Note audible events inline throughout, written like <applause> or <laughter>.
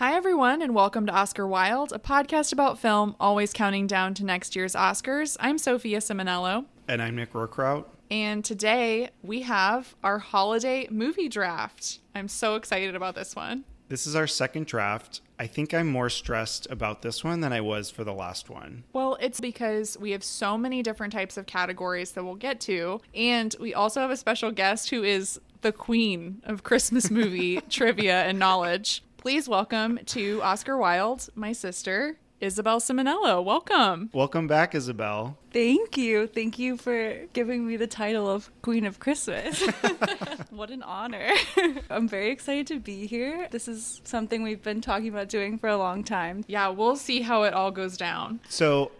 Hi, everyone, and welcome to Oscar Wilde, a podcast about film, always counting down to next year's Oscars. I'm Sophia Ciminello, And I'm Nick Rookraut. and today we have our holiday movie draft. I'm so excited about this one. This is our second draft. I think I'm more stressed about this one than I was for the last one. Well, it's because we have so many different types of categories that we'll get to, and we also have a special guest who is the queen of Christmas movie <laughs> trivia and knowledge. Please welcome to Oscar Wilde, my sister, Isabel Ciminello. Welcome. Welcome back, Isabel. Thank you. Thank you for giving me the title of Queen of Christmas. <laughs> what an honor. <laughs> I'm very excited to be here. This is something we've been talking about doing for a long time. Yeah, we'll see how it all goes down. So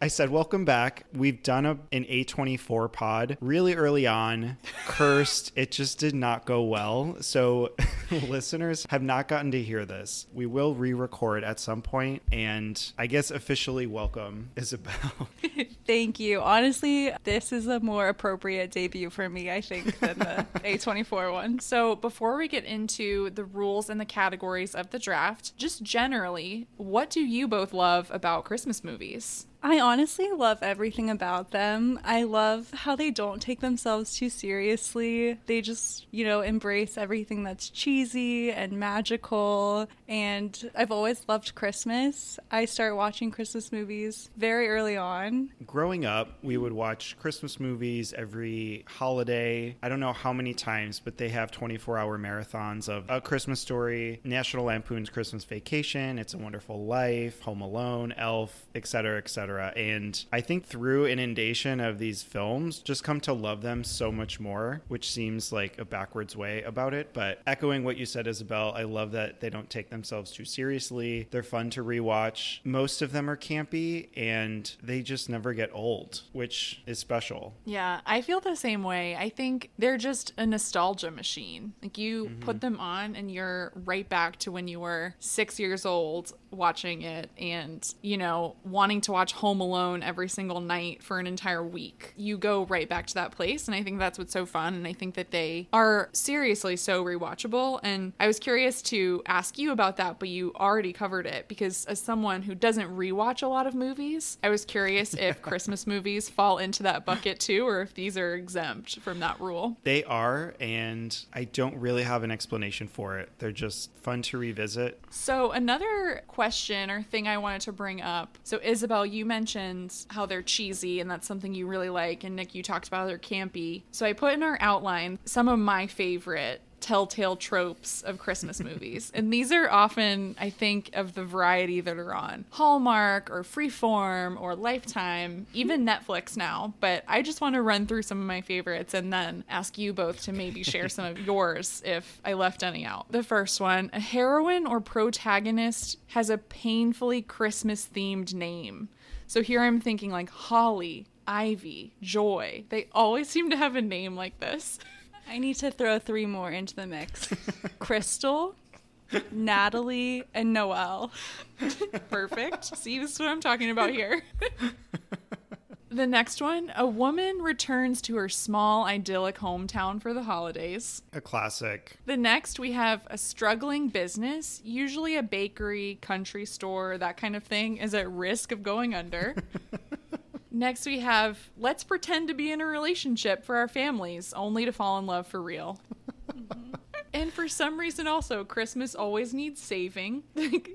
I said, Welcome back. We've done a, an A24 pod really early on, cursed. <laughs> It just did not go well. So <laughs> listeners have not gotten to hear this. We will re record at some point and I guess officially welcome Isabel. <laughs> Thank you. Honestly, this is a more appropriate debut for me, I think, than the A24 one. So, before we get into the rules and the categories of the draft, just generally, what do you both love about Christmas movies? I honestly love everything about them. I love how they don't take themselves too seriously. They just, you know, embrace everything that's cheesy and magical. And I've always loved Christmas. I start watching Christmas movies very early on. Growing up, we would watch Christmas movies every holiday. I don't know how many times, but they have 24 hour marathons of A Christmas Story, National Lampoon's Christmas Vacation, It's a Wonderful Life, Home Alone, Elf, etc., etc. And I think through inundation of these films, just come to love them so much more, which seems like a backwards way about it. But echoing what you said, Isabel, I love that they don't take themselves too seriously. They're fun to rewatch. Most of them are campy and they just never get old, which is special. Yeah, I feel the same way. I think they're just a nostalgia machine. Like, you Mm-hmm. put them on and you're right back to when you were six years old watching it and, you know, wanting to watch Home Alone every single night for an entire week. You go right back to that place. And I think that's what's so fun. And I think that they are seriously so rewatchable. And I was curious to ask you about that, but you already covered it because as someone who doesn't rewatch a lot of movies, I was curious if <laughs> Christmas movies fall into that bucket too, or if these are exempt from that rule. They are, and I don't really have an explanation for it. They're just fun to revisit. So, another question or thing I wanted to bring up. So, Isabel, you mentioned how they're cheesy and that's something you really like. And Nick, you talked about how they're campy. So, I put in our outline some of my favorite telltale tropes of Christmas movies. and these are often, I think, of the variety that are on Hallmark or Freeform or Lifetime, even Netflix now. But I just want to run through some of my favorites and then ask you both to maybe share some of <laughs> yours if I left any out. The first one a heroine or protagonist has a painfully Christmas themed name. So here I'm thinking like Holly, Ivy, Joy. They always seem to have a name like this. <laughs> I need to throw three more into the mix <laughs> Crystal, Natalie, and Noelle. Perfect. <laughs> See, this is what I'm talking about here. <laughs> the next one a woman returns to her small, idyllic hometown for the holidays. A classic. The next, we have a struggling business, usually a bakery, country store, that kind of thing, is at risk of going under. Next, we have let's pretend to be in a relationship for our families, only to fall in love for real. Mm-hmm. And for some reason, also, Christmas always needs saving.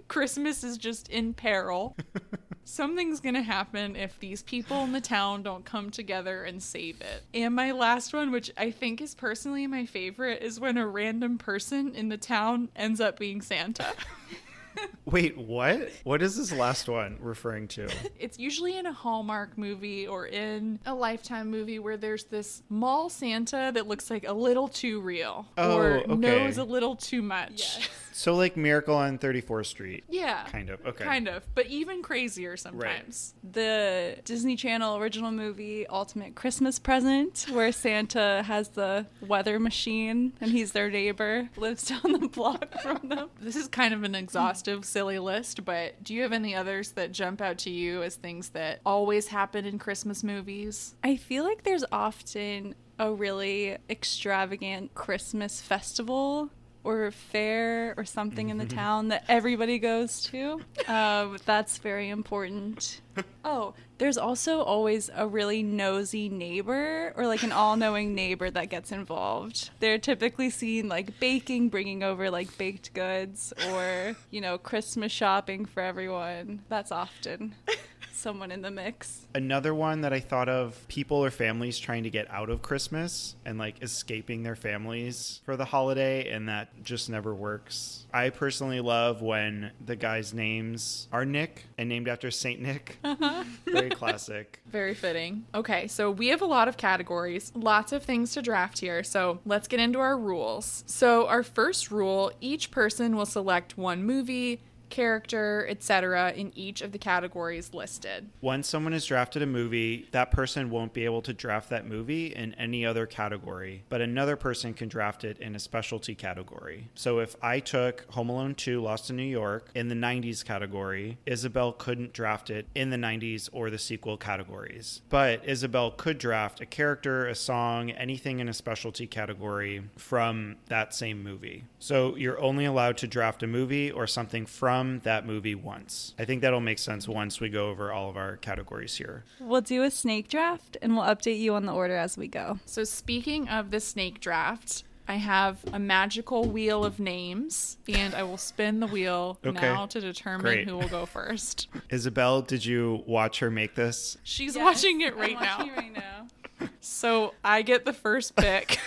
Christmas is just in peril. <laughs> Something's gonna happen if these people in the town don't come together and save it. And my last one, which I think is personally my favorite, is when a random person in the town ends up being Santa. <laughs> <laughs> Wait, what? What is this last one referring to? It's usually in a Hallmark movie or in a Lifetime movie where there's this mall Santa that looks like a little too real Oh, or okay. knows a little too much. Yes. So, like Miracle on 34th Street. Yeah. Kind of. Okay. Kind of, but even crazier sometimes. The Disney Channel original movie Ultimate Christmas Present, where Santa has the weather machine and he's their neighbor, lives down the block from them. This is kind of an exhaustive, silly list, but do you have any others that jump out to you as things that always happen in Christmas movies? I feel like there's often a really extravagant Christmas festival or fair or something in the town that everybody goes to. Um, that's very important. <laughs> Oh, there's also always a really nosy neighbor or like an <laughs> all knowing neighbor that gets involved. They're typically seen like baking, bringing over like baked goods, or, you know, Christmas shopping for everyone. That's often <laughs> someone in the mix. Another one that I thought of people or families trying to get out of Christmas and like escaping their families for the holiday, and that just never works. I personally love when the guys' names are Nick and named after Saint Nick. Uh-huh. Very classic. <laughs> Very fitting. Okay, so we have a lot of categories, lots of things to draft here. So let's get into our rules. So, our first rule each person will select one movie, character, etc., in each of the categories listed. Once someone has drafted a movie, that person won't be able to draft that movie in any other category, but another person can draft it in a specialty category. So if I took Home Alone 2 Lost in New York in the 90s category, Isabel couldn't draft it in the 90s or the sequel categories. But Isabel could draft a character, a song, anything in a specialty category from that same movie. So you're only allowed to draft a movie or something from that movie once. I think that'll make sense once we go over all of our categories here. We'll do a snake draft and we'll update you on the order as we go. So, speaking of the snake draft, I have a magical wheel of names, and I will spin the wheel <laughs> Okay. now to determine Great. who will go first. <laughs> Isabel, did you watch her make this? She's Yes, watching it I'm right watching now. it right now. <laughs> So, I get the first pick.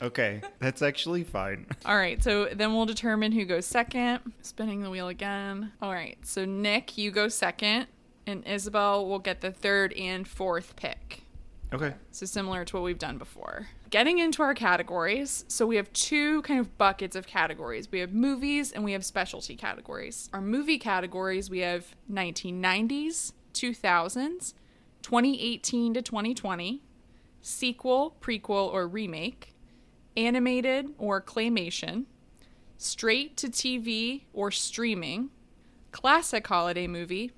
Okay, that's actually fine. <laughs> All right, so then we'll determine who goes second. Spinning the wheel again. All right, so Nick, you go second, and Isabel will get the third and fourth pick. Okay. So similar to what we've done before. Getting into our categories, so we have two kind of buckets of categories. We have movies and we have specialty categories. Our movie categories, we have 1990s, 2000s, 2018 to 2020, sequel, prequel, or remake, animated or claymation, straight to TV or streaming, classic holiday movie,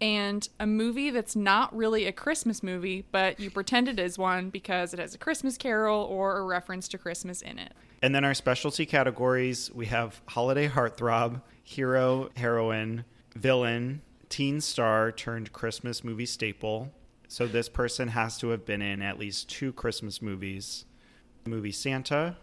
and a movie that's not really a Christmas movie, but you pretend it is one because it has a Christmas carol or a reference to Christmas in it. And then our specialty categories we have holiday heartthrob, hero, heroine, villain, teen star turned Christmas movie staple. So this person has to have been in at least two Christmas movies movie Santa,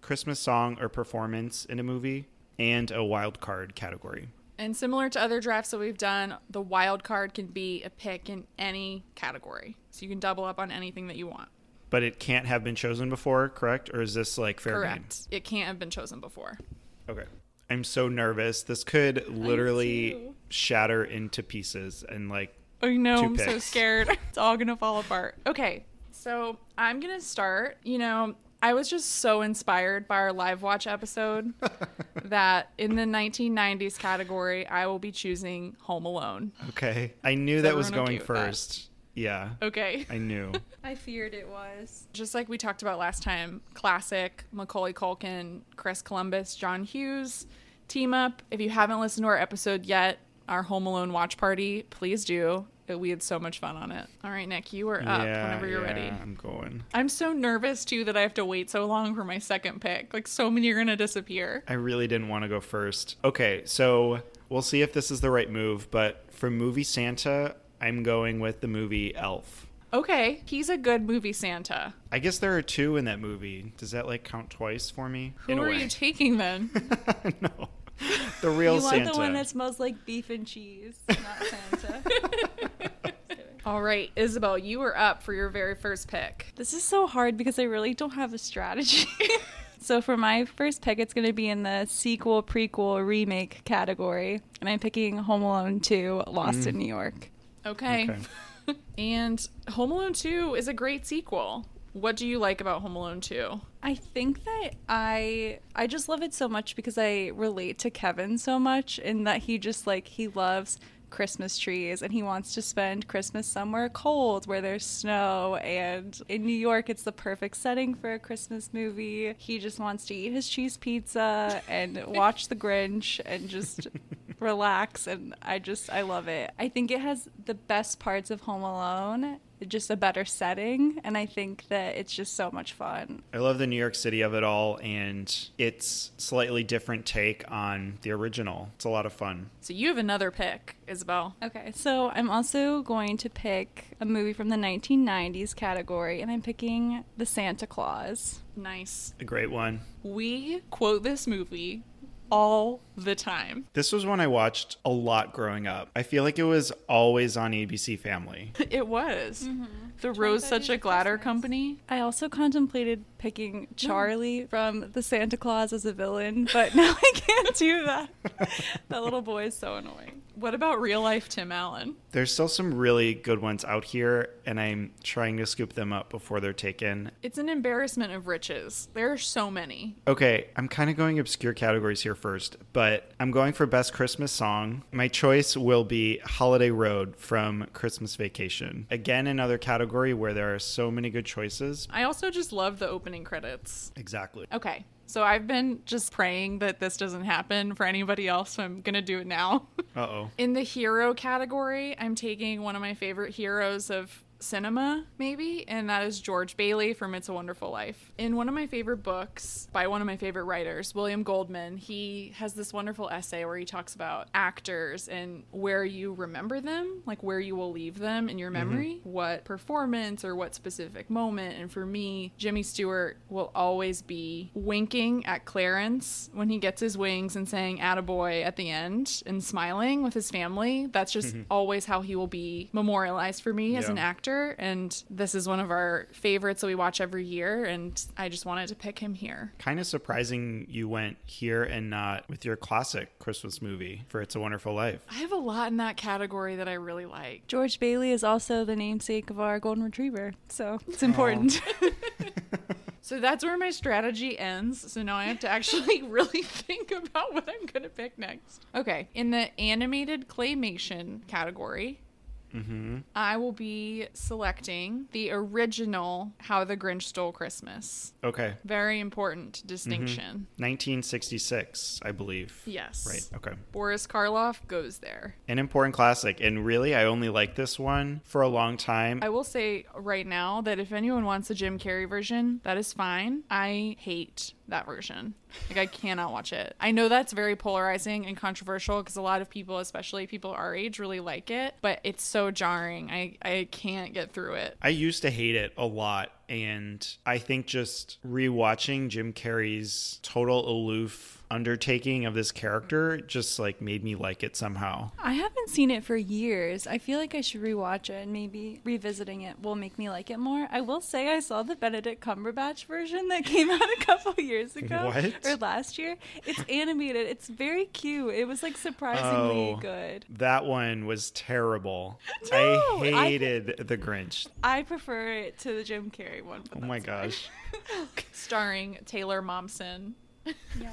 Christmas song or performance in a movie, and a wild card category. And similar to other drafts that we've done, the wild card can be a pick in any category. So you can double up on anything that you want. But it can't have been chosen before, correct? Or is this like fair game? Correct. It can't have been chosen before. Okay. I'm so nervous. This could literally shatter into pieces and like I know, I'm so scared. <laughs> it's all gonna fall apart. Okay, so I'm gonna start. You know, I was just so inspired by our live watch episode <laughs> that in the 1990s category, I will be choosing Home Alone. Okay. I knew that was everyone okay going that? first. Yeah. Okay. I knew. <laughs> I feared it was. Just like we talked about last time, classic Macaulay Culkin, Chris Columbus, John Hughes team up. If you haven't listened to our episode yet, our Home Alone watch party, please do. We had so much fun on it. All right, Nick, you are up yeah, whenever you're yeah, ready. I'm going. I'm so nervous too that I have to wait so long for my second pick. Like so many are gonna disappear. I really didn't want to go first. Okay, so we'll see if this is the right move, but for movie Santa, I'm going with the movie Elf. Okay, he's a good movie Santa. I guess there are two in that movie. Does that like count twice for me? Who in a are way. you taking then? <laughs> no. The real Santa. you want Santa. the one that smells like beef and cheese, not Santa. <laughs> <laughs> All right, Isabel, you are up for your very first pick. this is so hard because I really don't have a strategy. <laughs> so for my first pick, it's going to be in the sequel, prequel, remake category, and I'm picking Home Alone 2: Lost in mm. New York. Okay. Okay. <laughs> and Home Alone 2 is a great sequel. What do you like about Home Alone 2? I think that I I just love it so much because I relate to Kevin so much in that he just like he loves Christmas trees and he wants to spend Christmas somewhere cold where there's snow and in New York it's the perfect setting for a Christmas movie. He just wants to eat his cheese pizza and <laughs> watch the Grinch and just relax and I just I love it. I think it has the best parts of Home Alone just a better setting. And I think that it's just so much fun. I love the New York City of it all, and it's slightly different take on the original. It's a lot of fun. So you have another pick, Isabel. Okay, so I'm also going to pick a movie from the 1990s category, and I'm picking The Santa Claus. Nice. A great one. We quote this movie all the time. This was one I watched a lot growing up. I feel like it was always on ABC Family. <laughs> It was. Mm-hmm. The Rose Such a Glatter Company. I also contemplated picking hmm. Charlie from The Santa Claus as a villain, but <laughs> now I can't do that. that little boy is so annoying. What about real life Tim Allen? There's still some really good ones out here, and I'm trying to scoop them up before they're taken. It's an embarrassment of riches. There are so many. Okay, I'm kind of going obscure categories here first, but I'm going for Best Christmas Song. My choice will be Holiday Road from Christmas Vacation. Again, another category where there are so many good choices. I also just love the opening credits. Exactly. Okay. So I've been just praying that this doesn't happen for anybody else, so I'm going to do it now. Uh oh. <laughs> In the hero category, I'm taking one of my favorite heroes of cinema, maybe, and that is George Bailey from It's a Wonderful Life. In one of my favorite books by one of my favorite writers, William Goldman, he has this wonderful essay where he talks about actors and where you remember them, like where you will leave them in your mm-hmm. memory, what performance or what specific moment. And for me, Jimmy Stewart will always be winking at Clarence when he gets his wings and saying attaboy at the end and smiling with his family. That's just mm-hmm. always how he will be memorialized for me as an actor. And this is one of our favorites that we watch every year. And I just wanted to pick him here. Kind of surprising you went here and not with your classic Christmas movie for It's a Wonderful Life. I have a lot in that category that I really like. George Bailey is also the namesake of our golden retriever, so it's important. <laughs> <laughs> So that's where my strategy ends. So now I have to actually <laughs> really think about what I'm going to pick next. Okay. In the animated claymation category, Mm-hmm. I will be selecting the original How the Grinch Stole Christmas. Okay. Very important distinction. 1966, I believe. Yes. Right. Okay. Boris Karloff goes there. An important classic. And really, I only liked this one for a long time. I will say right now that if anyone wants a Jim Carrey version, that is fine. I hate that version. Like I cannot watch it. I know that's very polarizing and controversial because a lot of people, especially people our age, really like it, but it's so jarring. I I can't get through it. I used to hate it a lot. And I think just rewatching Jim Carrey's total aloof undertaking of this character just like made me like it somehow. I haven't seen it for years. I feel like I should rewatch it and maybe revisiting it will make me like it more. I will say I saw the Benedict Cumberbatch version that came out a couple <laughs> years ago What? or last year. It's animated. It's very cute. It was like surprisingly Oh. good. That one was terrible. No, I I- hated The Grinch. I prefer it to the Jim Carrey one. Oh my gosh. <laughs> Starring Taylor Momsen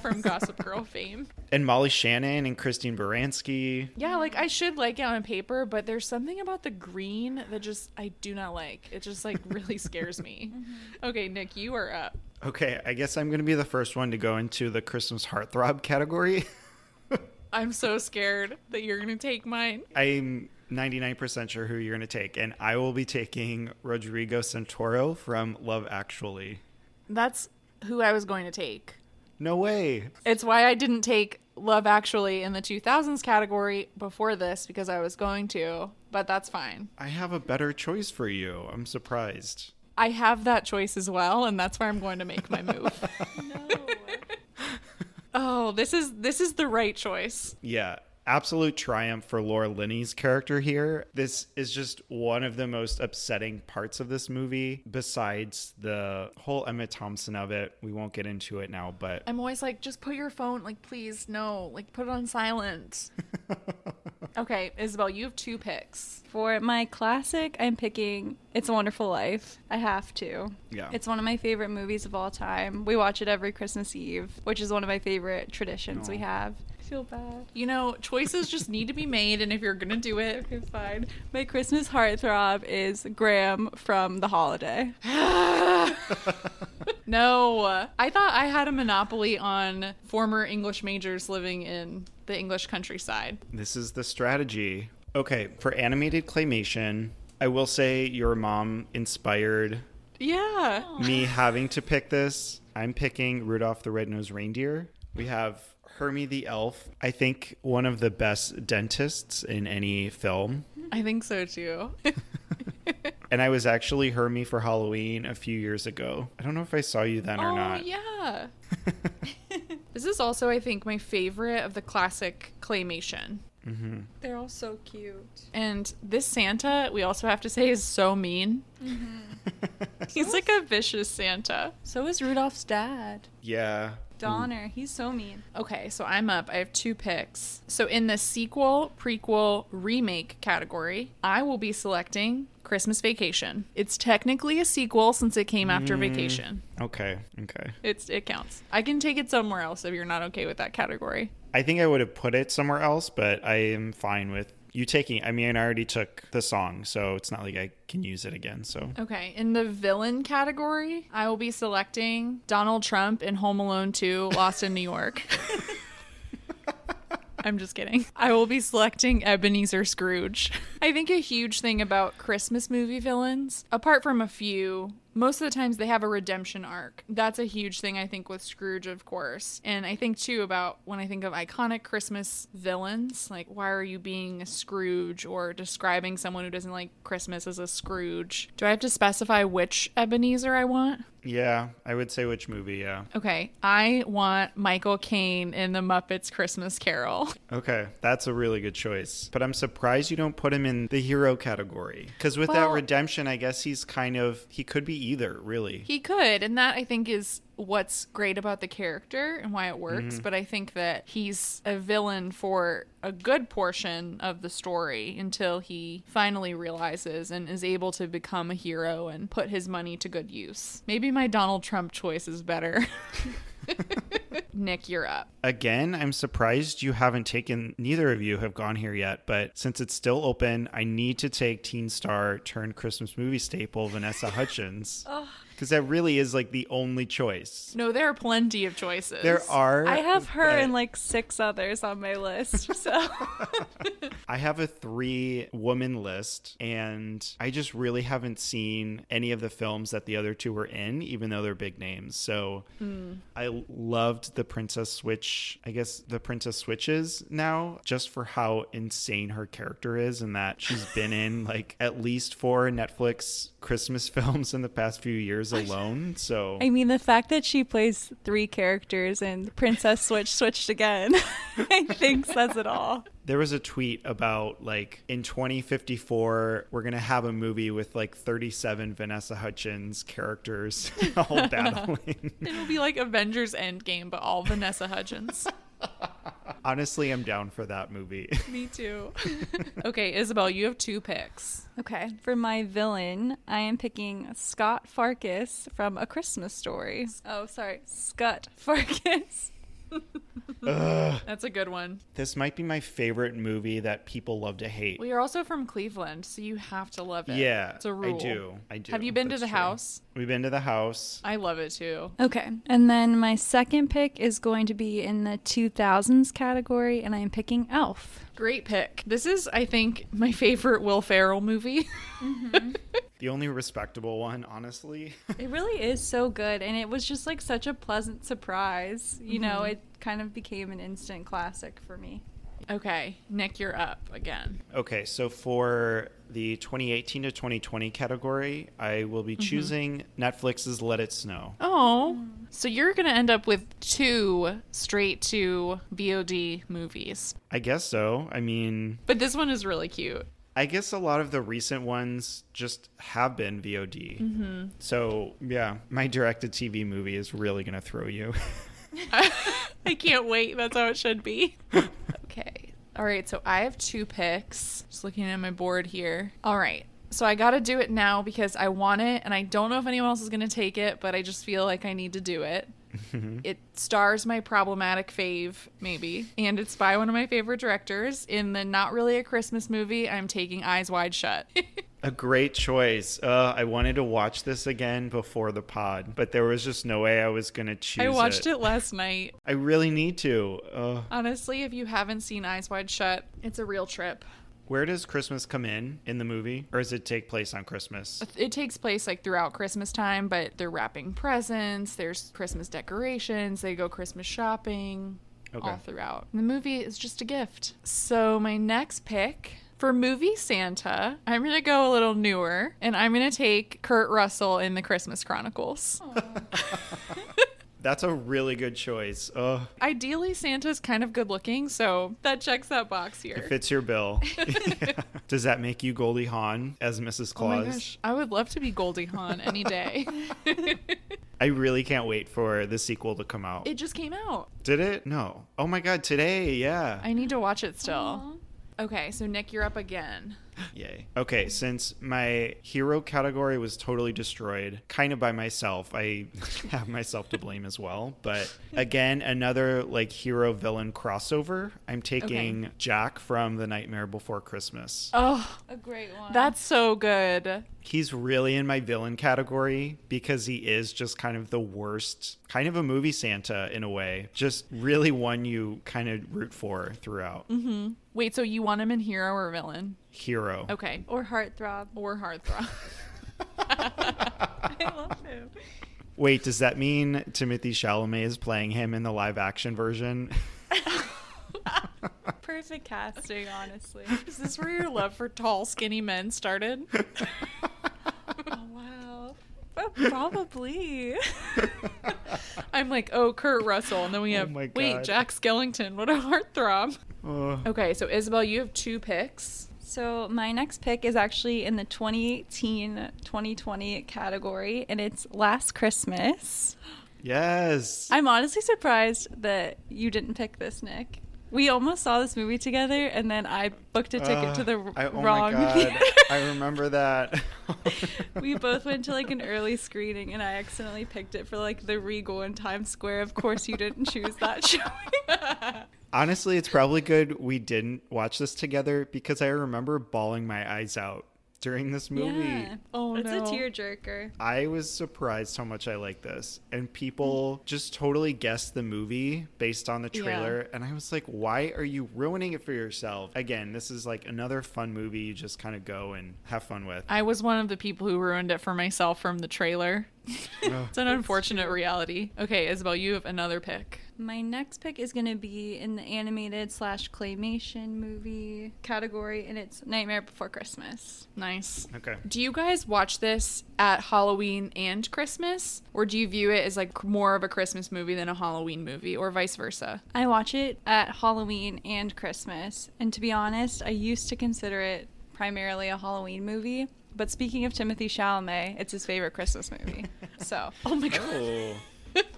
from Gossip Girl fame. And Molly Shannon and Christine Baranski. Yeah, like I should like it on paper, but there's something about the green that just I do not like. It just like really scares me. <laughs> Mm-hmm. Okay, Nick, you are up. Okay, I guess I'm going to be the first one to go into the Christmas heartthrob category. <laughs> I'm so scared that you're gonna take mine. I'm 99% sure who you're going to take, and I will be taking Rodrigo Santoro from Love Actually. That's who I was going to take. No way. It's why I didn't take Love Actually in the 2000s category before this because I was going to, but that's fine. I have a better choice for you. I'm surprised. I have that choice as well, and that's where I'm going to make my <laughs> move. No. <laughs> oh, this is this is the right choice. Yeah, absolute triumph for Laura Linney's character here. This is just one of the most upsetting parts of this movie, besides the whole Emma Thompson of it. We won't get into it now, but I'm always like, just put your phone, like, please, no, like, put it on silent. <laughs> okay, Isabel, you have two picks. For my classic, I'm picking It's a Wonderful Life. I have to. Yeah. It's one of my favorite movies of all time. We watch it every Christmas Eve, which is one of my favorite traditions we have. I feel bad. You know, choices just need to be made, and if you're gonna do it, Okay, fine. My Christmas heartthrob is Graham from The Holiday. <laughs> no. I thought I had a monopoly on former English majors living in the English countryside. this is the strategy. Okay, for animated claymation, I I will say your mom inspired Yeah. me having to pick this. I'm picking Rudolph the Red-Nosed Reindeer. We have Hermie the Elf. I think one of the best dentists in any film. I think so too. <laughs> And I was actually Hermie for Halloween a few years ago. I don't know if I saw you then or oh, not. yeah. <laughs> this is also, I think, my favorite of the classic claymation. Hmm They're all so cute. And this Santa, we also have to say, is so mean. <laughs> He's like a vicious Santa. So is Rudolph's dad, yeah. Donner. He's so mean. Okay, so I'm up. I have two picks. So in the sequel, prequel, remake category, I will be selecting Christmas Vacation. It's technically a sequel since it came after Mm. Vacation. Okay. Okay. It's it counts. I can take it somewhere else if you're not okay with that category. I think I would have put it somewhere else, but I am fine with you taking. I mean, I already took the song, so it's not like I can use it again. So Okay, in the villain category, I will be selecting Donald Trump in Home Alone 2 Lost in New York. <laughs> I'm just kidding. I will be selecting Ebenezer Scrooge. I think a huge thing about Christmas movie villains, apart from a few, most of the times they have a redemption arc. That's a huge thing, I think, with Scrooge, of course. And I think, too, about when I think of iconic Christmas villains, like, why are you being a Scrooge or describing someone who doesn't like Christmas as a Scrooge? Do I have to specify which Ebenezer I want? Yeah, I would say which movie. Yeah. Okay, I want Michael Caine in The Muppets Christmas Carol. <laughs> Okay, that's a really good choice. But I'm surprised you don't put him in the hero category because with that redemption, I guess he's kind of he could be either. Really. He could, and that I think is what's great about the character and why it works. Mm-hmm. But I think that he's a villain for a good portion of the story until he finally realizes and is able to become a hero and put his money to good use. Maybe my Donald Trump choice is better. <laughs> <laughs> Nick, you're up. Again, I'm surprised you haven't taken, neither of you have gone here yet, but since it's still open, I need to take teen star turned Christmas movie staple Vanessa Hudgens. <laughs> Because that really is like the only choice. No, there are plenty of choices. There are. I have her but and like six others on my list. <laughs> So <laughs> I have a three woman list, and I just really haven't seen any of the films that the other two were in, even though they're big names. So hmm. I loved the Princess Switch. I guess the Princess Switches now, just for how insane her character is, and that she's been in <laughs> like at least four Netflix Christmas films in the past few years alone. So I mean, the fact that she plays three characters and Princess Switch switched again, <laughs> I think says it all. There was a tweet about like in 2054 we're gonna have a movie with like 37 Vanessa Hudgens characters <laughs> all <laughs> battling. It'll be like Avengers Endgame, but all Vanessa Hudgens. Honestly, I'm down for that movie. <laughs> Me too. okay, Isabel, you have two picks. Okay, for my villain, I am picking Scott Farkus from A Christmas Story. Oh, sorry, Scut Farkus. Ugh. That's a good one. This might be my favorite movie that people love to hate. Well, you're also from Cleveland, so you have to love it. Yeah, it's a rule. I do. I do. Have you been to the true. house? We've been to the house. I love it too. Okay, and then my second pick is going to be in the 2000s category, and I am picking Elf. Great pick. This is, I think, my favorite Will Ferrell movie. Mm-hmm. <laughs> The only respectable one, honestly. <laughs> It really is so good, and it was just like such a pleasant surprise. You know, mm-hmm. it kind of became an instant classic for me. okay, Nick, you're up again. Okay, so for the 2018 to 2020 category, I will be mm-hmm. choosing Netflix's Let It Snow. Oh, mm. so you're gonna end up with two straight to VOD movies, I guess so. I mean, but this one is really cute. I guess a lot of the recent ones just have been VOD. Mm-hmm. So, yeah, my directed TV movie is really going to throw you. <laughs> I can't wait. That's how it should be. <laughs> okay. All right. So I have two picks. Just looking at my board here. All right. So I got to do it now because I want it and I don't know if anyone else is going to take it, but I just feel like I need to do it. It stars my problematic fave, maybe, and it's by one of my favorite directors. In the not really a Christmas movie, I'm taking Eyes Wide Shut. <laughs> a great choice. Uh, I wanted to watch this again before the pod, but there was just no way I was going to choose I watched it last night. I really need to. Uh, Honestly, if you haven't seen Eyes Wide Shut, it's a real trip. Where does Christmas come in in the movie, or does it take place on Christmas? It takes place like throughout Christmas time, but they're wrapping presents, there's Christmas decorations, they go Christmas shopping Okay. all throughout. And the movie is just a gift. So my next pick for movie Santa, I'm going to go a little newer and I'm going to take Kurt Russell in the Christmas Chronicles. <laughs> That's a really good choice. Oh, Ideally Santa's kind of good looking, so that checks that box here. it here. fits your bill. Yeah. <laughs> <laughs> Does that make you Goldie Hawn as Mrs. Oh my Claus? gosh, I would love to be Goldie Hawn any day. <laughs> I really can't wait for the sequel to come out. it just came out. Did it? No. Oh my god, today, yeah. I need to watch it still. Okay, so Nick, you're up again. Yay. Okay, since my hero category was totally destroyed, kind of by myself, I <laughs> have myself to blame as well. But <laughs> again, another like hero villain crossover. I'm taking Jack from The Nightmare Before Christmas. Oh, A great one. that's so good. He's really in my villain category because he is just kind of the worst, kind of a movie Santa in a way. Just really one you kind of root for throughout. Mm-hmm. Wait, so you want him in hero or villain? Hero. Okay. or heartthrob. Or heartthrob. <laughs> <laughs> I love him. Wait, does that mean Timothée Chalamet is playing him in the live action version? <laughs> Perfect casting, honestly. Is this where your love for tall, skinny men started? oh wow. Well, probably. I'm like, oh, Kurt Russell. And then we Oh have, my wait, Jack Skellington. What a heartthrob. Oh. Okay, so Isabel, you have two picks. So my next pick is actually in the 2018-2020 category, and it's Last Christmas. Yes. I'm honestly surprised that you didn't pick this, Nick. We almost saw this movie together, and then I booked a ticket Uh, to the I- oh wrong my God. theater. I remember that. <laughs> we both went to like an early screening, and I accidentally picked it for like the Regal in Times Square. Of course, you didn't choose that <laughs> showing. Honestly, it's probably good we didn't watch this together because I remember bawling my eyes out during this movie. Yeah. Oh, it's no. a tearjerker. I was surprised how much I like this. And people mm. just totally guessed the movie based on the Yeah. trailer. And I was like, why are you ruining it for yourself? Again, this is like another fun movie you just kind of go and have fun with. I was one of the people who ruined it for myself from the trailer. Ugh. <laughs> It's an unfortunate reality. Okay, Isabel, you have another pick. My next pick is going to be in the animated slash claymation movie category, and it's Nightmare Before Christmas. Nice. okay. Do you guys watch this at Halloween and Christmas? Or do you view it as like more of a Christmas movie than a Halloween movie, or vice versa? I watch it at Halloween and Christmas, and to be honest, I used to consider it primarily a Halloween movie. But speaking of Timothée Chalamet, it's his favorite Christmas movie. <laughs> So, Oh my god. Oh,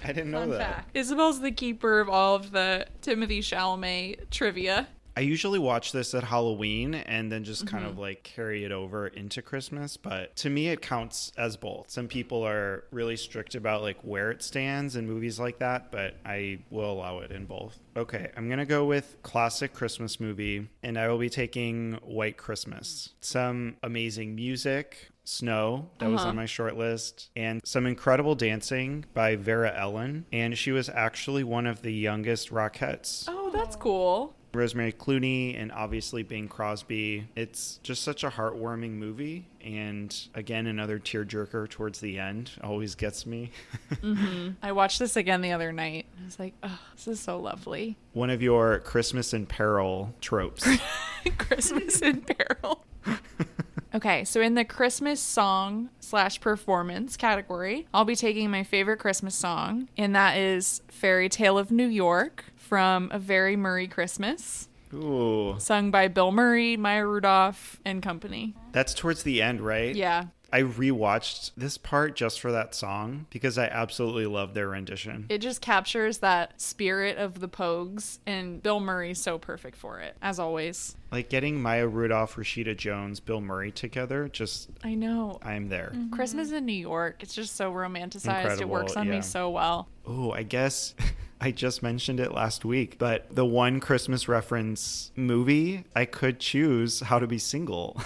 I didn't know fun that. fact. Isabel's the keeper of all of the Timothée Chalamet trivia. I usually watch this at Halloween and then just kind of like carry it over into Christmas. But to me, it counts as both. Some people are really strict about like where it stands in movies like that, but I will allow it in both. Okay, I'm going to go with classic Christmas movie and I will be taking White Christmas. Some amazing music. Snow, that was Uh-huh. on my short list, and some incredible dancing by Vera Ellen. And she was actually one of the youngest Rockettes. Oh, that's cool. Rosemary Clooney and obviously Bing Crosby. It's just such a heartwarming movie. And again, another tearjerker towards the end always gets me. <laughs> Mm-hmm. I watched this again the other night. I was like, oh, this is so lovely. One of your Christmas in peril tropes. <laughs> Christmas in Peril. <laughs> okay, so in the Christmas song slash performance category, I'll be taking my favorite Christmas song, and that is Fairy Tale of New York from A Very Murray Christmas, Ooh. sung by Bill Murray, Maya Rudolph, and company. That's towards the end, right? Yeah. I rewatched this part just for that song because I absolutely love their rendition. It just captures that spirit of the Pogues, and Bill Murray's so perfect for it, as always. Like getting Maya Rudolph, Rashida Jones, Bill Murray together, just I know. I'm there. Mm-hmm. Christmas in New York, it's just so romanticized. it works on yeah. me so well. Oh, I guess <laughs> I just mentioned it last week, but the one Christmas reference movie I could choose How to Be Single.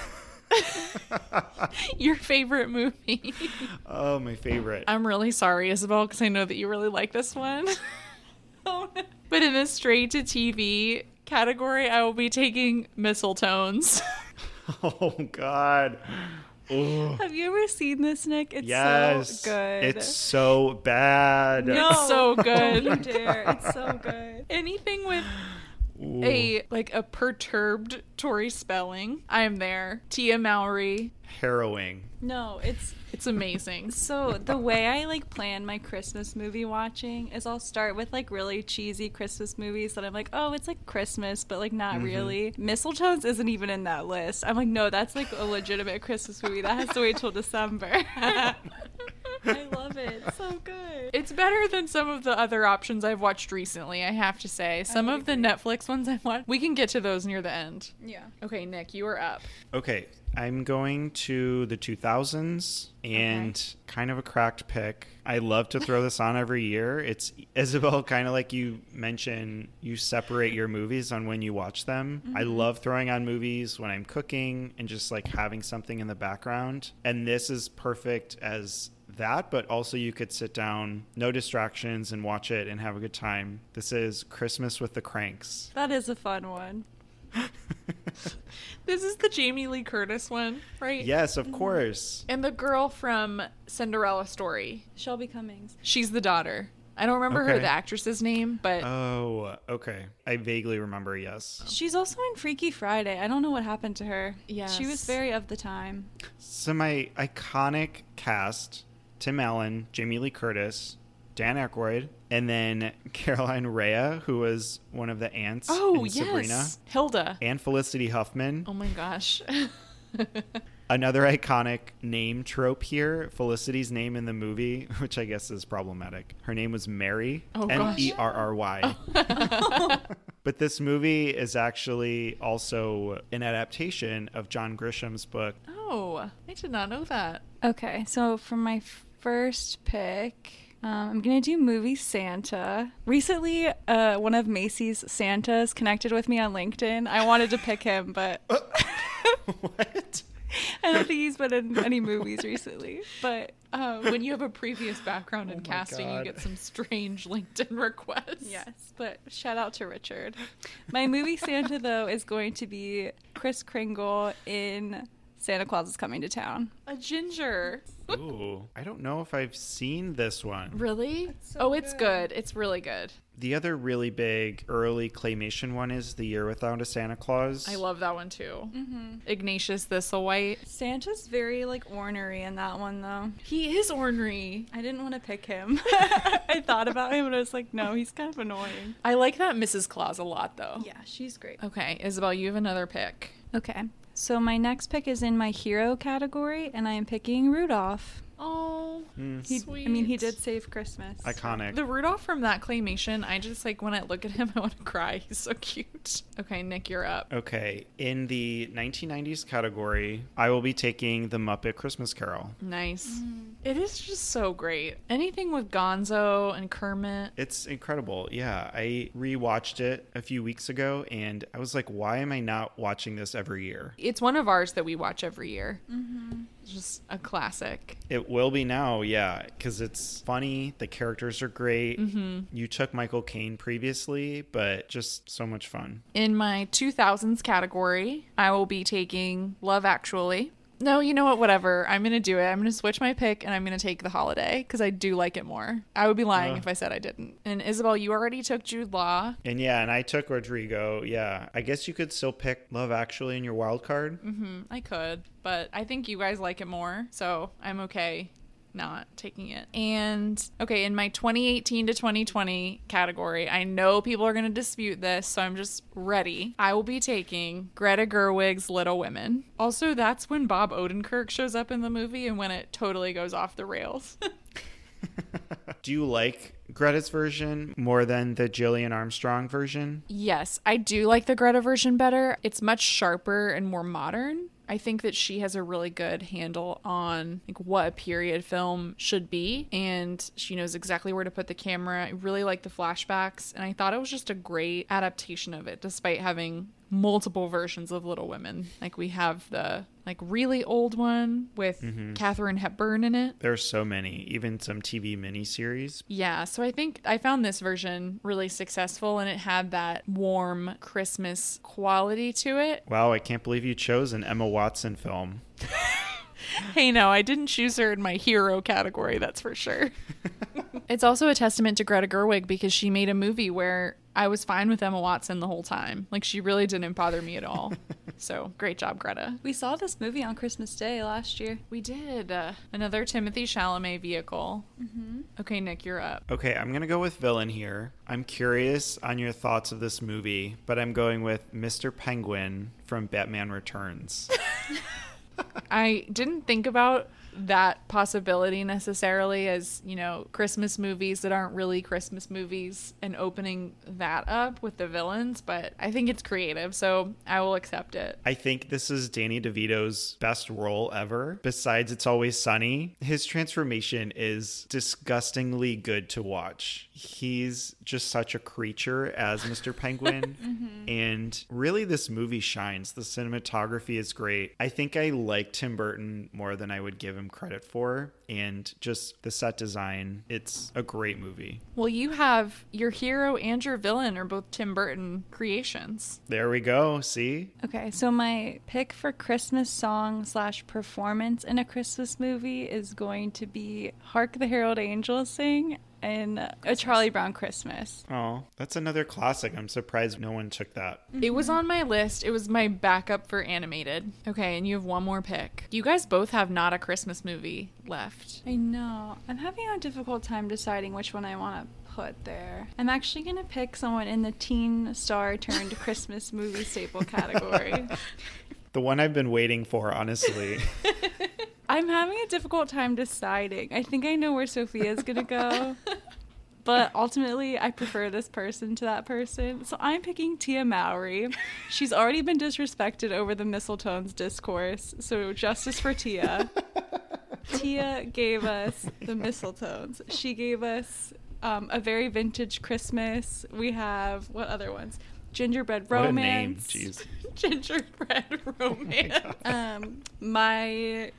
<laughs> Your favorite movie. oh, my favorite. I'm really sorry, Isabel, because I know that you really like this one. <laughs> Oh, no. but in the straight to TV category, I will be taking Mistle-Tones. <laughs> Oh God. Ugh. Have you ever seen this, Nick? It's yes. so good. It's so bad. no, It's so <laughs> oh, good. Don't you dare. It's so good. Anything with Ooh. a like a perturbed Tori Spelling, I am there. Tia Mowry, harrowing. No, it's it's amazing. <laughs> so the way I like plan my Christmas movie watching is I'll start with like really cheesy Christmas movies that I'm like, oh, it's like Christmas, but like not mm-hmm. really. Mistle-Tones isn't even in that list. I'm like, no, that's like a legitimate Christmas movie. That has to wait till December. <laughs> <laughs> I love it. So good. It's better than some of the other options I've watched recently, I have to say. Some of the. Netflix ones I've watched. We can get to those near the end. Yeah. Okay, Nick, you are up. Okay, I'm going to the 2000s and kind of a cracked pick. I love to throw this on every year. It's Isabel, kind of like you mentioned, you separate your movies on when you watch them. I mm-hmm. love throwing on movies when I'm cooking and just like having something in the background. And this is perfect as that, but also you could sit down, no distractions, and watch it and have a good time. This is Christmas with the Kranks. That is a fun one. <laughs> This is the Jamie Lee Curtis one, right? yes, of mm-hmm. course. And the girl from Cinderella Story. Shelby Cummings. She's the daughter. I don't remember her the actress's name, but Oh, okay. I vaguely remember, yes. She's also in Freaky Friday. I don't know what happened to her. Yes. She was very of the time. So my iconic cast: Tim Allen, Jamie Lee Curtis, Dan Aykroyd, and then <laughs> Caroline Rhea, who was one of the aunts oh in yes, Sabrina, Hilda. and Felicity Huffman. Oh my gosh. <laughs> Another iconic name trope here: Felicity's name in the movie, <laughs> which I guess is problematic. Her name was Mary, Oh, M gosh. E R R Y. Oh. But this movie is actually also an adaptation of John Grisham's book. oh, I did not know that. Okay, so for my first pick, um, I'm gonna do movie Santa. Recently, uh, one of Macy's Santas connected with me on LinkedIn. I wanted to pick him, but <laughs> what? I don't think he's been in any movies recently. But Uh, <laughs> when you have a previous background in Oh my casting, you get some strange LinkedIn requests. yes, but shout out to Richard. My movie Santa though is going to be Kris Kringle in Santa Claus is Coming to Town. A ginger. Ooh, I don't know if I've seen this one. Really? so oh, it's good. good. It's really good. The other really big early claymation one is The Year Without a Santa Claus. I love that one too. Mm-hmm. Ignatius Thistlewhite. Santa's very like ornery in that one though. He is ornery. I didn't want to pick him. <laughs> I thought about him and I was like, no, he's kind of annoying. I like that Mrs. Claus a lot though. Yeah, she's great. Okay, Isabel, you have another pick. Okay, so my next pick is in my hero category, and I am picking Rudolph. Oh, Mm, He, Sweet. I mean, he did save Christmas. iconic. the Rudolph from that claymation. I just like when I look at him, <laughs> I want to cry. He's so cute. Okay, Nick, you're up. Okay, in the 1990s category, I will be taking The Muppet Christmas Carol. Nice. It is just so great. Anything with Gonzo and Kermit. It's incredible. Yeah, I rewatched it a few weeks ago and I was like, why am I not watching this every year? It's one of ours that we watch every year. It's just a classic. It will be now, yeah, because it's funny. The characters are great. Mm-hmm. You took Michael Caine previously, but just so much fun. In my 2000s category, I will be taking Love Actually. No, you know what? Whatever. I'm going to do it. I'm going to switch my pick and I'm going to take The Holiday because I do like it more. I would be lying Uh. if I said I didn't. And Isabel, you already took Jude Law. And yeah, and I took Rodrigo. Yeah, I guess you could still pick Love Actually in your wild card. Mm-hmm. I could, but I think you guys like it more. So I'm okay not taking it. And okay, in my 2018 to 2020 category, I know people are going to dispute this, so I'm just ready. I will be taking Greta Gerwig's Little Women. Also, that's when Bob Odenkirk shows up in the movie and when it totally goes off the rails. <laughs> Do you like Greta's version more than the Gillian Armstrong version? yes, I do like the Greta version better. It's much sharper and more modern. I think that she has a really good handle on like what a period film should be and she knows exactly where to put the camera. I really like the flashbacks and I thought it was just a great adaptation of it despite having multiple versions of Little Women. Like we have the like really old one with Mhm. Katharine Hepburn in it. There's so many, even some TV miniseries. Yeah, so I think I found this version really successful and it had that warm Christmas quality to it. Wow, I can't believe you chose an Emma Watson film. <laughs> Hey, no, I didn't choose her in my hero category, that's for sure. <laughs> it's also a testament to Greta Gerwig because she made a movie where I was fine with Emma Watson the whole time. Like, she really didn't bother me at all. <laughs> so, great job, Greta. We saw this movie on Christmas Day last year. We did. Uh, another Timothée Chalamet vehicle. Mm-hmm. Okay, Nick, you're up. Okay, I'm going to go with villain here. I'm curious on your thoughts of this movie, but I'm going with Mr. Penguin from Batman Returns. <laughs> I didn't think about that possibility necessarily as, you know, Christmas movies that aren't really Christmas movies and opening that up with the villains, but I think it's creative, so I will accept it. I think this is Danny DeVito's best role ever. Besides It's Always Sunny, his transformation is disgustingly good to watch. He's just such a creature as <laughs> Mr. Penguin. <laughs> Mm-hmm. And really, this movie shines. The cinematography is great. I think I like Tim Burton more than I would give him credit for. And just the set design, it's a great movie. Well, you have your hero and your villain are both Tim Burton creations. There we go. See? Okay, so my pick for Christmas song slash performance in a Christmas movie is going to be "Hark the Herald Angels Sing" in A Charlie Brown Christmas. Oh, that's another classic. I'm surprised no one took that. It was on my list. It was my backup for animated. Okay, and you have one more pick. You guys both have not a Christmas movie left. I know. I'm having a difficult time deciding which one I want to put there. I'm actually going to pick someone in the teen star turned <laughs> Christmas movie staple category. <laughs> The one I've been waiting for, honestly. <laughs> I'm having a difficult time deciding. I think I know where Sophia's going to go. <laughs> But ultimately, I prefer this person to that person. So I'm picking Tia Mowry. She's already been disrespected over the Mistle-Tones discourse. So justice for Tia. <laughs> Tia gave us the Mistle-Tones. She gave us um, a very vintage Christmas. We have what other ones? Gingerbread What a name. Jeez. <laughs> Gingerbread romance. Um, my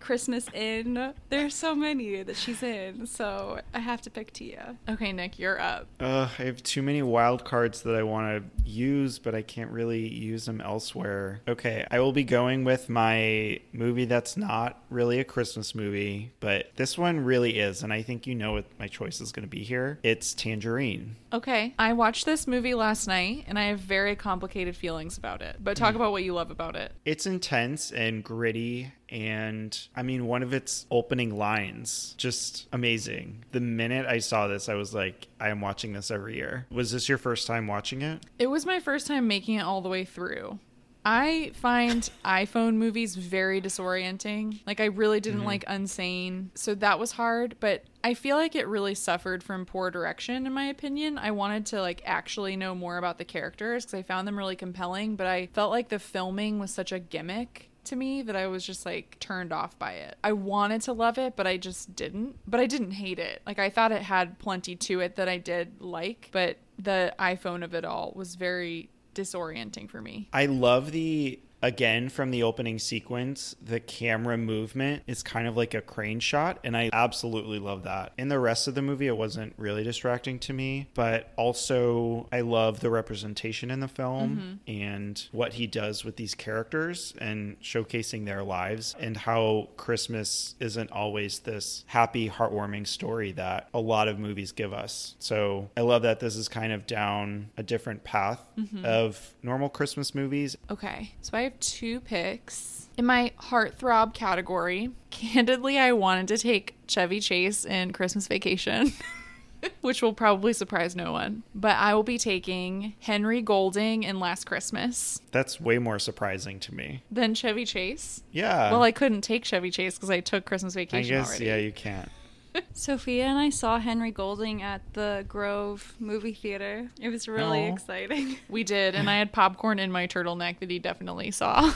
Christmas in. There's so many that she's in, so I have to pick Tia. okay, Nick, you're up. Uh, I have too many wild cards that I want to use, but I can't really use them elsewhere. Okay, I will be going with my movie that's not really a Christmas movie, but this one really is, and I think you know what my choice is going to be here. It's Tangerine. Okay, I watched this movie last night and I have very complicated feelings about it. But talk mm. about what you love about it. It's intense and gritty. And I mean, one of its opening lines, just amazing. The minute I saw this, I was like, I am watching this every year. Was this your first time watching it? It was my first time making it all the way through. I find iPhone movies very disorienting. Like I really didn't mm-hmm. like Unsane, so that was hard, but I feel like it really suffered from poor direction in my opinion. I wanted to like actually know more about the characters cuz I found them really compelling, but I felt like the filming was such a gimmick to me that I was just like turned off by it. I wanted to love it, but I just didn't. But I didn't hate it. Like I thought it had plenty to it that I did like, but the iPhone of it all was very disorienting for me. I love the again from the opening sequence the camera movement is kind of like a crane shot and i absolutely love that. In the rest of the movie it wasn't really distracting to me but also i love the representation in the film mm-hmm. and what he does with these characters and showcasing their lives and how christmas isn't always this happy heartwarming story that a lot of movies give us. So i love that this is kind of down a different path mm-hmm. of normal christmas movies. Okay, so I have two picks. In my heartthrob category, <laughs> candidly, I wanted to take Chevy Chase in Christmas Vacation, <laughs> which will probably surprise no one. But I will be taking Henry Golding in Last Christmas That's way more surprising to me. than Chevy Chase. Yeah. well, I couldn't take Chevy Chase because I took Christmas I Vacation guess already. yeah, you can't. <laughs> Sophia and I saw Henry Golding at the Grove movie theater. It was really Aw. exciting. We did, and I had popcorn in my turtleneck that he definitely saw.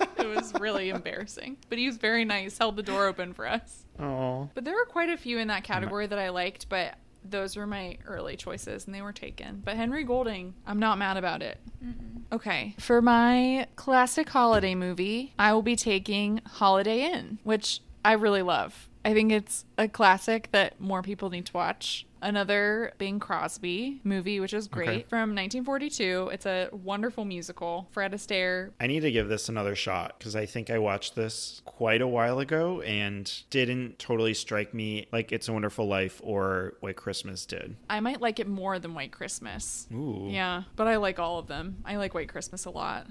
<laughs> it was really embarrassing. But he was very nice, held the door open for us. Oh. But there were quite a few in that category that I liked, but those were my early choices and they were taken. But Henry Golding, I'm not mad about it. Okay. For my classic holiday movie, I will be taking Holiday Inn, which I really love. I think it's a classic that more people need to watch. Another Bing Crosby movie, which is great, Okay. from 1942. It's a wonderful musical. Fred Astaire. I need to give this another shot because I think I watched this quite a while ago and didn't totally strike me like It's a Wonderful Life or White Christmas did. I might like it more than White Christmas. Ooh. Yeah, but I like all of them. I like White Christmas a lot.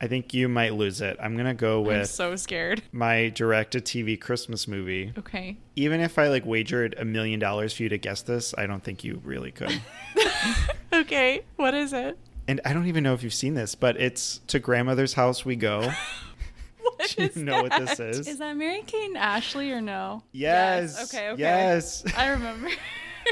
I think you might lose it. I'm gonna go with. I'm so scared. my direct to TV Christmas movie. Okay. Even if I like wagered a million dollars for you to guess this, I don't think you really could. <laughs> Okay. What is it? and I don't even know if you've seen this, but it's To Grandmother's House We Go. <laughs> What Do you is know what this that? is? Is that Mary Kate and Ashley or no? Yes. Okay, okay. Yes. I remember.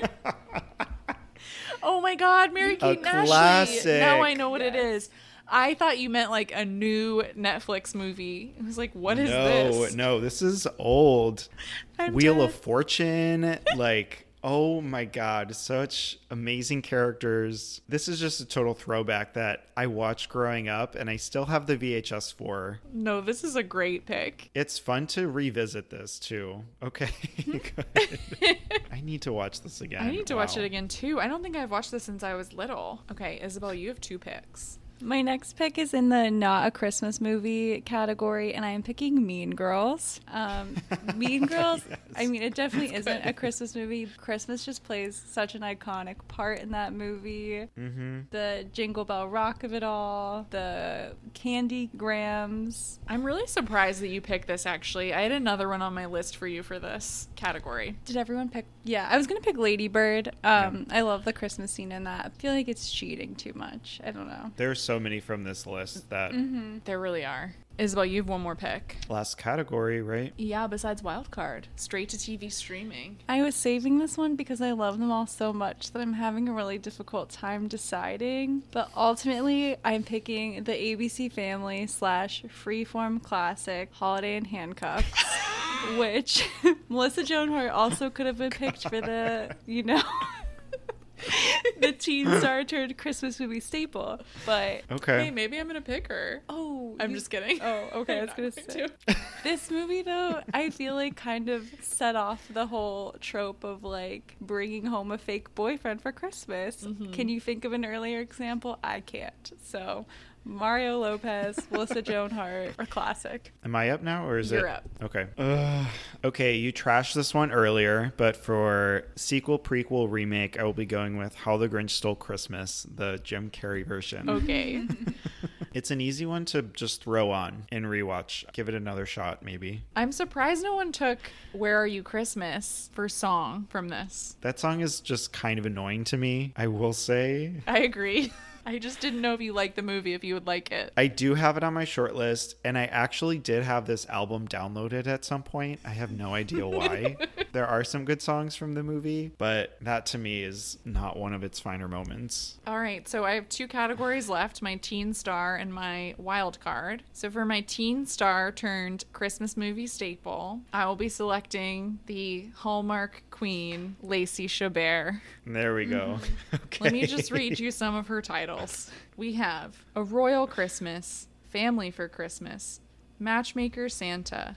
<laughs> oh my God, Mary A Kate and Ashley. classic. Now I know what it Yes. is. I thought you meant like a new Netflix movie. I was like, what is no, this? no, no, this is old. <laughs> I'm Wheel dead. of Fortune, like oh my god, such amazing characters. This is just a total throwback that I watched growing up and I still have the VHS for. No, this is a great pick. It's fun to revisit this too. Okay. <laughs> Hmm? <laughs> I need to watch this again. I need to watch it again too. I don't think I've watched this since I was little. Okay, Isabel, you have two picks. My next pick is in the not a Christmas movie category, and I am picking Mean Girls. Um, <laughs> mean Girls, I mean, it definitely That's isn't good. a Christmas movie. Christmas just plays such an iconic part in that movie. Mm-hmm. The Jingle Bell Rock of it all, the Candy Grams. I'm really surprised that you picked this actually. I had another one on my list for you for this category. Did everyone pick? Yeah, I was gonna pick Lady Bird. Um, I love the Christmas scene in that. I feel like it's cheating too much. I don't know. There's so many from this list that Mm-hmm. There really are. Isabel, you have one more pick. last category, right? Yeah, besides Wildcard, straight to TV streaming. I was saving this one because I love them all so much that I'm having a really difficult time deciding. But ultimately, I'm picking the ABC Family slash Freeform Classic Holiday in Handcuffs, <laughs> which <laughs> Melissa Joan Hart also could have been picked for the, you know. <laughs> the teen star turned Christmas movie staple, but Okay. Hey, maybe I'm gonna pick her. oh, I'm you- just kidding. Oh, okay. <laughs> I was gonna say <laughs> this movie though. I feel like kind of set off the whole trope of like bringing home a fake boyfriend for Christmas. Mhm. Can you think of an earlier example? I can't. So Mario Lopez, Melissa Joan Hart, a classic. Am I up now or is You're it? up. Okay. Ugh. okay, you trashed this one earlier, but for sequel, prequel, remake, I will be going with How the Grinch Stole Christmas, the Jim Carrey version. Okay. <laughs> It's an easy one to just throw on and rewatch. Give it another shot, maybe. I'm surprised no one took Where Are You Christmas for song from this. That song is just kind of annoying to me, I will say. I agree. <laughs> I just didn't know if you liked the movie, if you would like it. I do have it on my short list, and I actually did have this album downloaded at some point. I have no idea <laughs> why. there are some good songs from the movie, but that to me is not one of its finer moments. All right, so I have two categories left my teen star and my wild card. So for my teen star turned Christmas movie staple, I will be selecting the Hallmark queen, Lacey Chabert. There we go. Okay. Mm-hmm. <laughs> Let me just read you some of her titles. We have A Royal Christmas, Family for Christmas, Matchmaker Santa,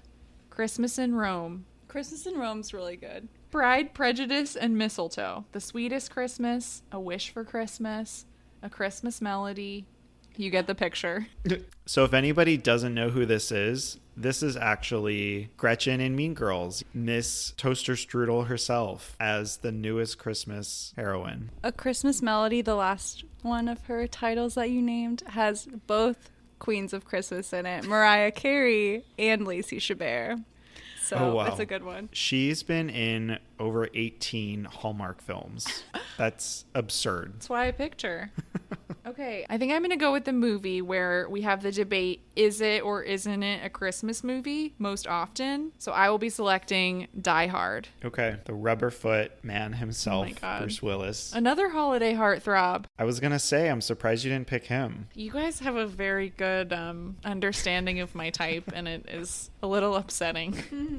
Christmas in Rome, Christmas in Rome's really good. Bride, Prejudice, and Mistletoe, The Sweetest Christmas, A Wish for Christmas, A Christmas Melody. You get the picture. <laughs> So, if anybody doesn't know who this is, this is actually Gretchen in Mean Girls, Miss Toaster Strudel herself, as the newest Christmas heroine. A Christmas Melody, the last one of her titles that you named, has both Queens of Christmas in it Mariah Carey and Lacey Chabert. So Oh, wow. that's a good one. She's been in over 18 Hallmark films. That's absurd. That's why I picked her. <laughs> Okay, I think I'm going to go with the movie where we have the debate is it or isn't it a Christmas movie most often? So I will be selecting Die Hard. Okay, the rubber foot man himself, Oh Bruce Willis. Another holiday heartthrob. I was gonna say, I'm surprised you didn't pick him. You guys have a very good um, understanding of my type, and it is a little upsetting. <laughs>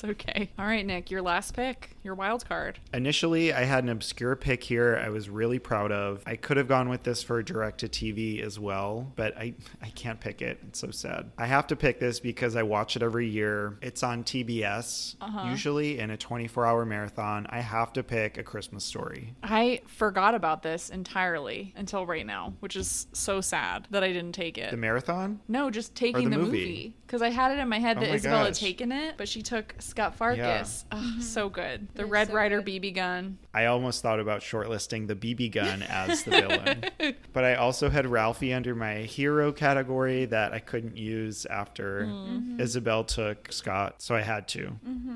That's okay. All right, Nick, your last pick, your wild card. Initially, I had an obscure pick here I was really proud of. I could have gone with this for direct to TV as well, but I, I can't pick it. It's so sad. I have to pick this because I watch it every year. It's on TBS, Uh-huh. usually in a 24 hour marathon. I have to pick A Christmas Story. I forgot about this entirely until right now, which is so sad that I didn't take it. The marathon? no, just taking the the, movie? Because I had it in my head Oh that my Isabel had taken it, but she took Scut Farkus. Ugh, ah, So mm-hmm. good. The It Red so Rider good. BB gun. I almost thought about shortlisting the BB gun as the villain. <laughs> but I also had Ralphie under my hero category that I couldn't use after Mm-hmm. Isabel took Scut, so I had to.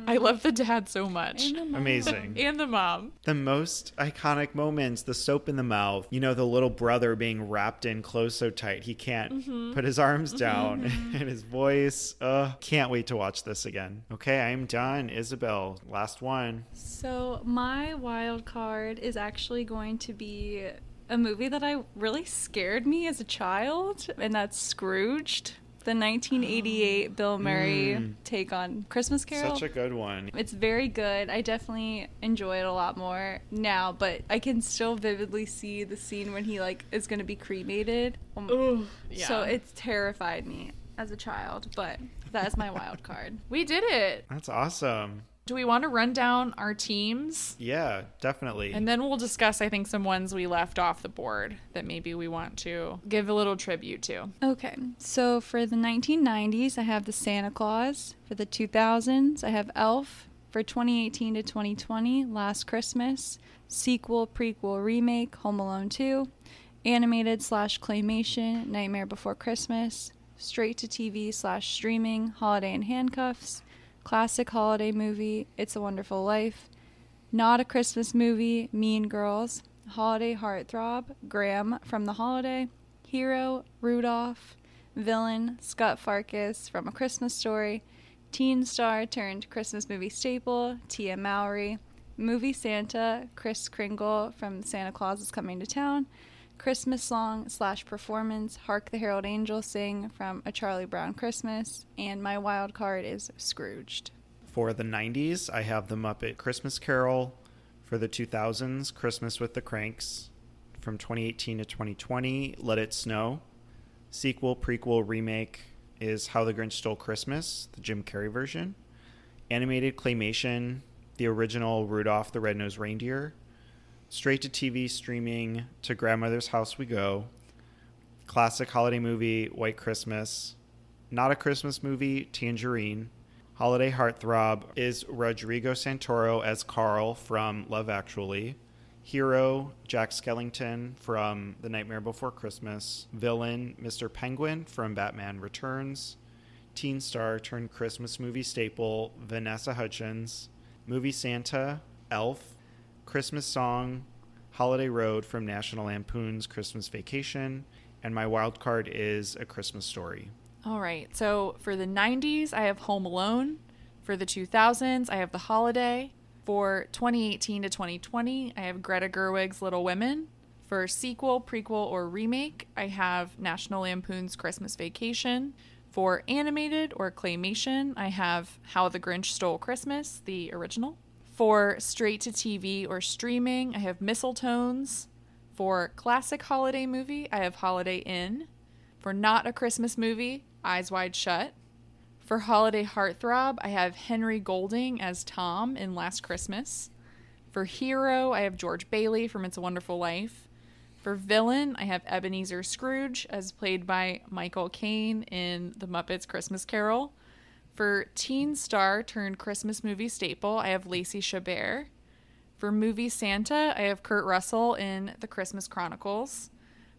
I love the dad so much. And. Amazing. <laughs> And the mom. the most iconic moments the soap in the mouth you know the little brother being wrapped in clothes so tight he can't Mm-hmm. put his arms down <laughs> and his voice uh can't wait to watch this again okay i'm done isabel last one So my wild card is actually going to be a movie that I really scared me as a child, and that's Scrooged, the 1988 <gasps> Bill Murray Mm. take on Christmas Carol. such a good one It's very good. I definitely enjoy it a lot more now, but I can still vividly see the scene when he like is going to be cremated. Um, Ooh. Yeah. So it's terrified me as a child, but that's my wild card. we did it. that's awesome Do we want to run down our teams? yeah definitely And then we'll discuss, I think, some ones we left off the board that maybe we want to give a little tribute to. Okay, so for the 1990s, I have the Santa Claus. For the 2000s, I have Elf. For 2018 to 2020, Last Christmas. Sequel, prequel, remake, Home Alone 2. Animated slash claymation, Nightmare Before Christmas. Straight to TV slash streaming, Holiday in Handcuffs. Classic holiday movie, It's a Wonderful Life. Not a Christmas movie, Mean Girls. Holiday Heartthrob, Graham from The Holiday. Hero, Rudolph. Villain, Scut Farkus from A Christmas Story. Teen star turned Christmas movie staple, Tia Mowry. Movie Santa, Kris Kringle from Santa Claus is Coming to Town. Christmas song slash performance, Hark the Herald Angels Sing from A Charlie Brown Christmas. And my wild card is Scrooged. for the 90s i have the muppet christmas carol for the 2000s christmas with the kranks from 2018 to 2020 let it snow sequel prequel remake is how the grinch stole christmas the jim carrey version animated claymation the original rudolph the red-nosed reindeer straight to tv streaming to grandmother's house we go. Classic holiday movie white christmas. Not a christmas movie tangerine. Holiday heartthrob is rodrigo santoro as carl from love actually. Hero jack skellington from the nightmare before christmas. Villain mr penguin from batman returns. Teen star turned christmas movie staple vanessa hudgens. Movie santa elf christmas song holiday road from national lampoon's christmas vacation and my wild card is a christmas story All right. So for the 90s, I have Home Alone. For the 2000s, I have The Holiday. For 2018 to 2020, I have Greta Gerwig's Little Women. For sequel, prequel, or remake, I have National Lampoon's Christmas Vacation. For animated or claymation, I have How the Grinch Stole Christmas, the original. For straight to TV or streaming, I have Mistle-Tones. For classic holiday movie, I have Holiday Inn. For not a Christmas movie, Eyes Wide Shut. For holiday heartthrob, I have Henry Golding as Tom in Last Christmas. For hero, I have George Bailey from It's a Wonderful Life. For villain, I have Ebenezer Scrooge as played by Michael Caine in The Muppets Christmas Carol. For teen star turned Christmas movie staple, I have Lacey Chabert. For movie Santa, I have Kurt Russell in The Christmas Chronicles.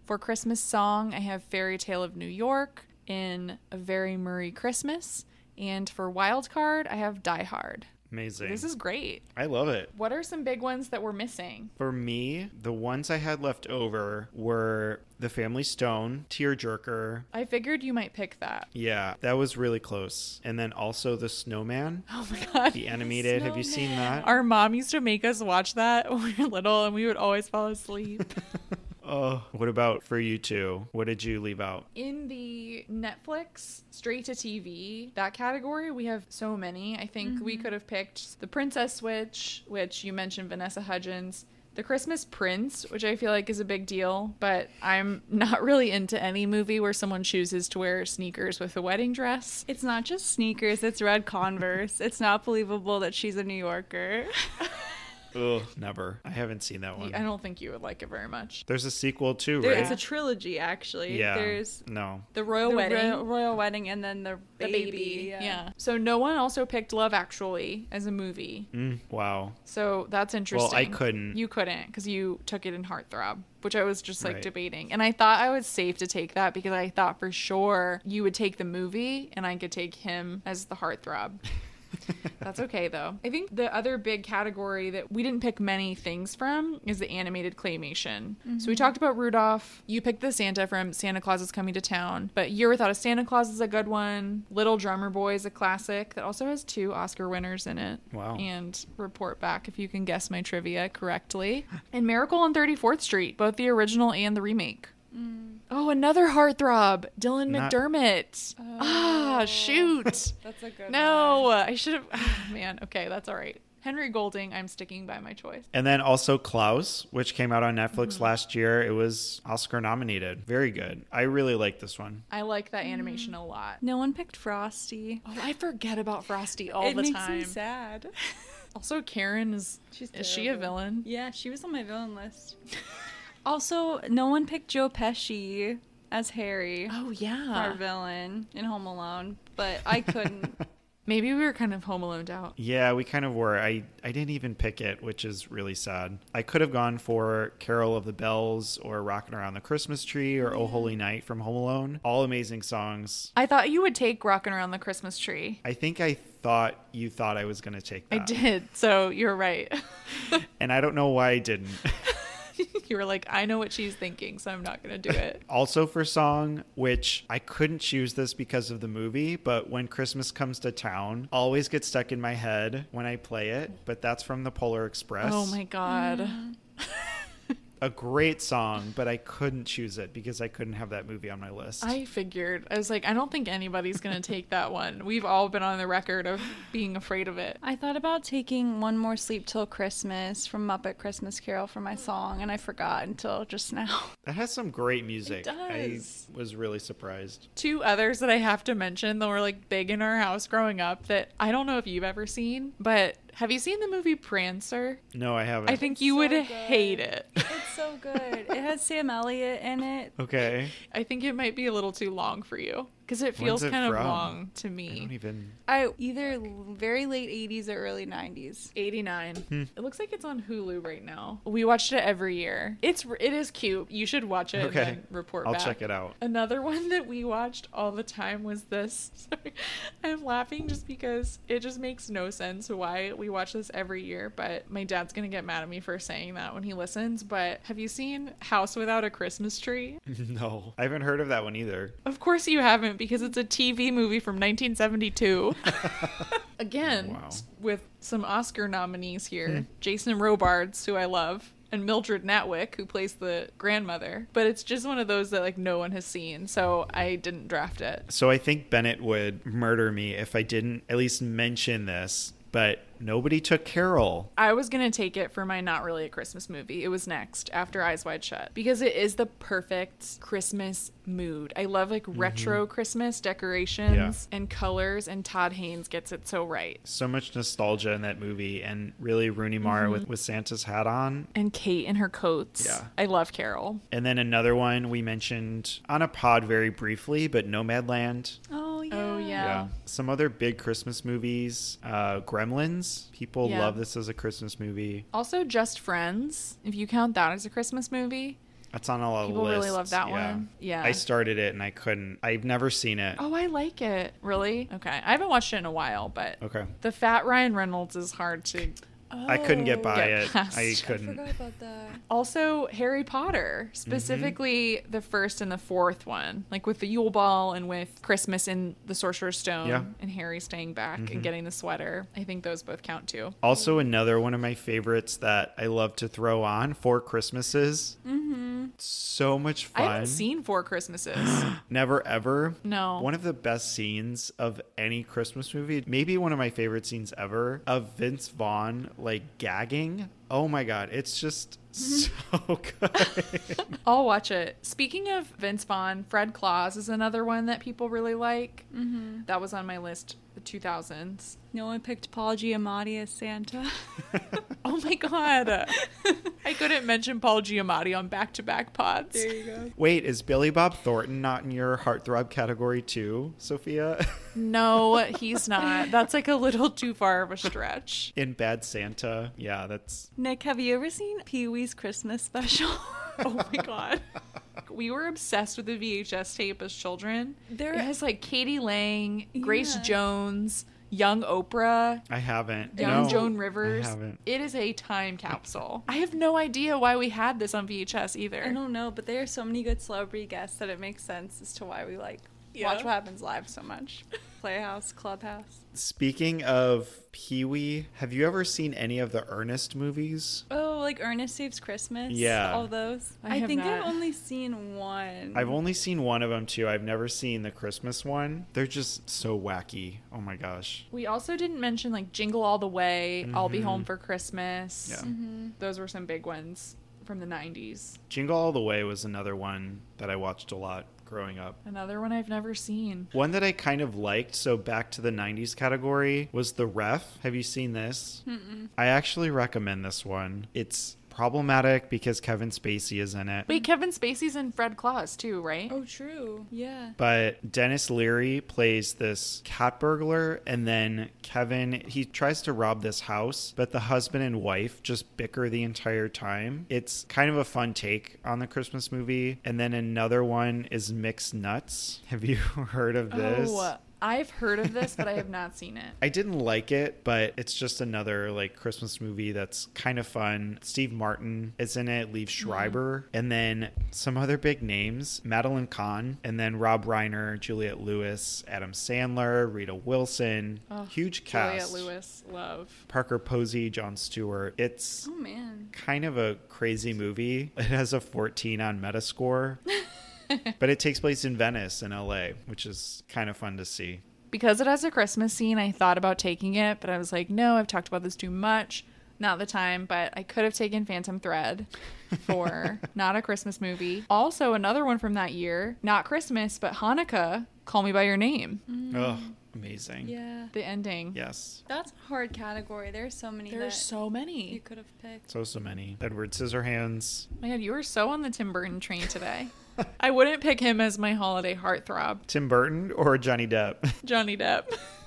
For Christmas song, I have Fairy Tale of New York in A Very Murray Christmas. And for wild card, I have Die Hard. Amazing This is great. i love it What are some big ones that we're missing? For me, the ones I had left over were The Family Stone, Tearjerker. I figured you might pick that. Yeah, that was really close. And then also The Snowman, <laughs> Oh my god. the animated. Have you seen that? Our mom used to make us watch that when we were little and we would always fall asleep. <laughs> Oh, what about for you two? What did you leave out? In the Netflix straight to TV, that category, we have so many. I think we mm-hmm. could have picked The Princess Switch, which you mentioned Vanessa Hudgens. The Christmas Prince, which I feel like is a big deal, but I'm not really into any movie where someone chooses to wear sneakers with a wedding dress. It's not just sneakers, it's red Converse. it's not believable that she's a New Yorker. <laughs> Ugh, never. I haven't seen that one. I don't think you would like it very much. There's a sequel too, There, right? It's a trilogy, actually. yeah. There's no. The Royal the Wedding. royal, royal wedding and then the the baby. baby. Yeah. So no one also picked Love Actually as a movie. Mm, wow. So that's interesting. Well, I couldn't. You couldn't because you took it in Heartthrob, which I was just like Right. debating. And I thought I was safe to take that because I thought for sure you would take the movie and I could take him as the Heartthrob. <laughs> <laughs> That's okay though. I think the other big category that we didn't pick many things from is the animated claymation. So we mm-hmm. talked about Rudolph. You picked the Santa from Santa Claus is Coming to Town, but Year Without a Santa Claus is a good one. Little Drummer Boy is a classic that also has two Oscar winners in it. Wow. And report back if you can guess my trivia correctly. And Miracle on 34th Street, both the original and the remake. Mm. Oh, another heartthrob, Dylan Not- McDermott. Ah, shoot. <laughs> That's a good No, I should have. Oh, man, okay, that's all right. Henry Golding, I'm sticking by my choice. And then also Klaus, which came out on Netflix Mm-hmm. last year. It was Oscar nominated. Very good. I really like this one. I like that animation a lot. No one picked Frosty. Oh, I forget about Frosty all it the makes time. me sad. <laughs> Also, Karen is She's is she a villain? Yeah, she was on my villain list. <laughs> also, no one picked Joe Pesci as Harry, Oh yeah, our villain in Home Alone, but I couldn't. <laughs> Maybe we were kind of home alone out. Yeah, we kind of were. I, I didn't even pick it, which is really sad. I could have gone for Carol of the Bells or Rockin' Around the Christmas Tree or Oh Holy mm. Night from Home Alone. All amazing songs. I thought you would take "Rockin' Around the Christmas Tree." I think I thought you thought I was going to take that. I did, so you're right. <laughs> And I don't know why I didn't. <laughs> <laughs> you were like, I know what she's thinking, so I'm not gonna do it. <laughs> also for song, which I couldn't choose this because of the movie, but when Christmas comes to town, always gets stuck in my head when I play it. But that's from the Polar Express. Oh my god. Mm. A great song, but I couldn't choose it because I couldn't have that movie on my list. I figured. I was like, I don't think anybody's gonna <laughs> take that one. We've all been on the record of being afraid of it. I thought about taking One More Sleep Till Christmas from Muppet Christmas Carol for my song, and I forgot until just now. <laughs> That has some great music. does. I was really surprised. Two others that I have to mention that were like big in our house growing up that I don't know if you've ever seen, but have you seen the movie Prancer? No, I haven't. I think It's you so would good. hate it. It's so good. It has <laughs> Sam Elliott in it. Okay. I think it might be a little too long for you because it feels it kind of from? long to I don't me. even. I either very late 80s or early 90s. 89. Hmm. It looks like it's on Hulu right now. We watched it every year. It's it is cute. You should watch it Okay. and then report I'll back. check it out. Another one that we watched all the time was this. <laughs> Sorry. I'm laughing just because it just makes no sense why we watch this every year, but my dad's going to get mad at me for saying that when he listens, but have you seen House Without a Christmas Tree? <laughs> no, I haven't heard of that one either. Of course you haven't because it's a TV movie from 1972. <laughs> Again, Wow. with some Oscar nominees here. Hmm. Jason Robards, who I love, and Mildred Natwick, who plays the grandmother. But it's just one of those that like no one has seen, so I didn't draft it. So I think Bennett would murder me if I didn't at least mention this. But nobody took Carol. I was gonna take it for my not really a Christmas movie. It was next after Eyes Wide Shut because it is the perfect Christmas mood. I love like mm-hmm. retro Christmas decorations and colors, and Todd Haynes gets it so right. So much nostalgia in that movie, and really Rooney Mara with, mm-hmm. with Santa's hat on. And Kate in her coats. Yeah. I love Carol. And then another one we mentioned on a pod very briefly, but Nomadland. Oh, yeah. Some other big Christmas movies. Uh, Gremlins. People Yeah. love this as a Christmas movie. Also, Just Friends, if you count that as a Christmas movie. That's on a lot People of really love that one. Yeah. I started it and I couldn't. I've never seen it. Oh, I like it. Really? Okay. I haven't watched it in a while, but Okay. the fat Ryan Reynolds is hard to. I couldn't get by Get it. <laughs> I I I couldn't. forgot about that. Also, Harry Potter, specifically the first and the fourth one, like with the Yule Ball and with Christmas in the Sorcerer's Stone Yeah. and Harry staying back and getting the sweater. I think those both count too. Also, another one of my favorites that I love to throw on for Christmases. Mm-hmm. So much fun. I fun. haven't seen Four Christmases. <gasps> Never ever. No. One of the best scenes of any Christmas movie, maybe one of my favorite scenes ever, of Vince Vaughn like gagging. Oh my god, it's just <laughs> so good. <laughs> I'll watch it. Speaking of Vince Vaughn, Fred Claus is another one that people really like. Mm-hmm. That was on my list, the 2000s. No one picked Paul Giamatti as Santa. <laughs> <laughs> Oh my god. <laughs> I couldn't mention Paul Giamatti on back to back pods. There you go. Wait, is Billy Bob Thornton not in your heartthrob category too, Sophia? No, he's not. That's like a little too far of a stretch. in Bad Santa. Yeah, that's Nick, have you ever seen Pee Wee's Christmas special? Oh my god. We were obsessed with the VHS tape as children. There- it has like k.d. lang, Grace Yeah. Jones, young Oprah, I haven't. young no, Joan Rivers. I haven't. It is a time capsule. I have no idea why we had this on VHS either. I don't know, but there are so many good celebrity guests that it makes sense as to why we like Yeah. watch what happens live so much. Playhouse, Clubhouse. Speaking of Pee Wee, have you ever seen any of the Ernest movies? Oh, like Ernest Saves Christmas. Yeah. all those. I I, think not. I've only seen one. I've only seen one of them too. I've never seen the Christmas one. They're just so wacky. Oh my gosh. We also didn't mention like Jingle All the Way, I'll Be Mhm. Home for Christmas. Yeah. Mhm. Those were some big ones from the 90s. Jingle All the Way was another one that I watched a lot growing up. Another one I've never seen. One that I kind of liked, so back to the 90s category, was The Ref. Have you seen this? Mm-mm. I actually recommend this one. It's problematic because Kevin Spacey is in it. Wait, Kevin Spacey's in Fred Claus too, right? Oh, true. Yeah. But Denis Leary plays this cat burglar, and then Kevin, he tries to rob this house, but the husband and wife just bicker the entire time. It's kind of a fun take on the Christmas movie. And then another one is Mixed Nuts. Have you <laughs> heard of this? Oh, I've heard of this, but I have not seen it. <laughs> I didn't like it, but it's just another like Christmas movie that's kind of fun. Steve Martin is in it, Liev hmm. Schreiber, and then some other big names, Madeline Kahn, and then Rob Reiner, Juliette Lewis, Adam Sandler, Rita Wilson. Oh, Huge cast. Juliette. Lewis, love. Parker Posey, Jon Stewart. It's Oh man. kind of a crazy movie. It has a 14 on Metascore. <laughs> <laughs> but it takes place in Venice in LA, which is kind of fun to see. Because it has a Christmas scene, I thought about taking it, but I was like, no, I've talked about this too much. Not the time, but I could have taken Phantom Thread for <laughs> not a Christmas movie. Also, another one from that year, not Christmas, but Hanukkah, Call Me By Your Name. Oh, amazing. Yeah. The ending. Yes. That's a hard category. There's so many. There's so many. you could have picked. So so many. Edward Scissorhands. My God, you were so on the Tim Burton train today. <laughs> I wouldn't pick him as my holiday heartthrob. Tim Burton or Johnny Depp. Johnny Depp.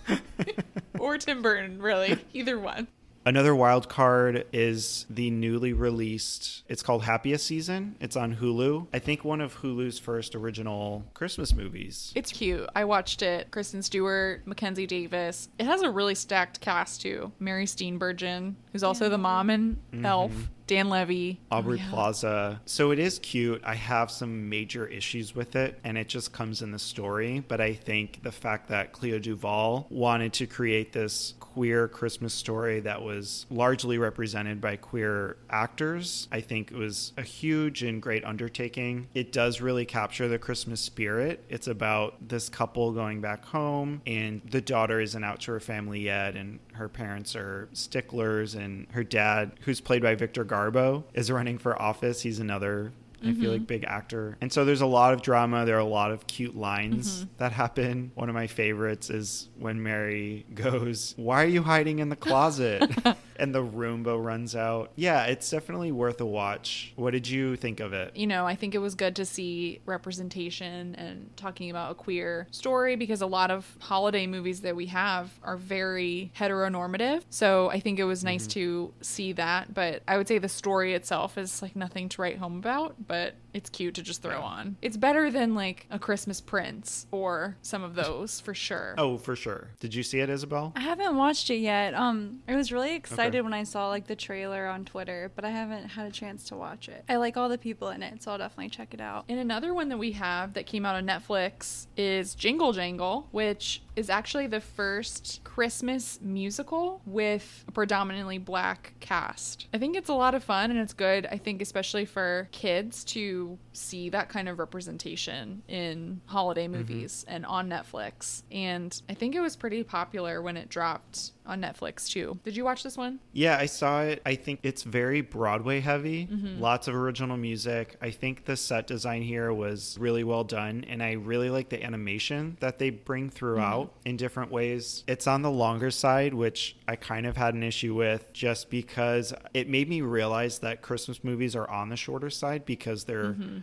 <laughs> <laughs> or Tim Burton, really. Either one. Another wild card is the newly released. It's called Happiest Season. It's on Hulu. I think one of Hulu's first original Christmas movies. It's cute. I watched it. Kristen Stewart, Mackenzie Davis. It has a really stacked cast too. Mary Steenburgen, who's also the mom in mm-hmm. Elf. Dan Levy. Aubrey yeah. Plaza. So it is cute. I have some major issues with it, and it just comes in the story. But I think the fact that Clea DuVall wanted to create this queer Christmas story that was largely represented by queer actors, I think it was a huge and great undertaking. It does really capture the Christmas spirit. It's about this couple going back home, and the daughter isn't out to her family yet, and her parents are sticklers, and her dad, who's played by Victor Garber, is running for office. He's another. I feel like mm-hmm. big actor. And so there's a lot of drama. There are a lot of cute lines mm-hmm. that happen. One of my favorites is when Mary <laughs> goes, Why are you hiding in the closet? <laughs> and the Roomba runs out. Yeah, it's definitely worth a watch. What did you think of it? You know, I think it was good to see representation and talking about a queer story because a lot of holiday movies that we have are very heteronormative. So I think it was nice mm-hmm. to see that. But I would say the story itself is like nothing to write home about, but it's cute to just throw on. It's better than like a Christmas Prince or some of those for sure. Oh, for sure. Did you see it, Isabel? I haven't watched it yet. Um, I was really excited when I saw like the trailer on Twitter, but I haven't had a chance to watch it. I like all the people in it, so I'll definitely check it out. And another one that we have that came out on Netflix is Jingle Jangle, which is actually the first Christmas musical with a predominantly black cast. I think it's a lot of fun and it's good, I think, especially for kids to see that kind of representation in holiday mm-hmm. movies and on Netflix. And I think it was pretty popular when it dropped on Netflix too. Did you watch this one? Yeah, I saw it. I think it's very Broadway heavy. Mm-hmm. Lots of original music. I think the set design here was really well done, and I really like the animation that they bring throughout mm-hmm. in different ways. It's on the longer side, which I kind of had an issue with just because it made me realize that Christmas movies are on the shorter side because they're mm-hmm.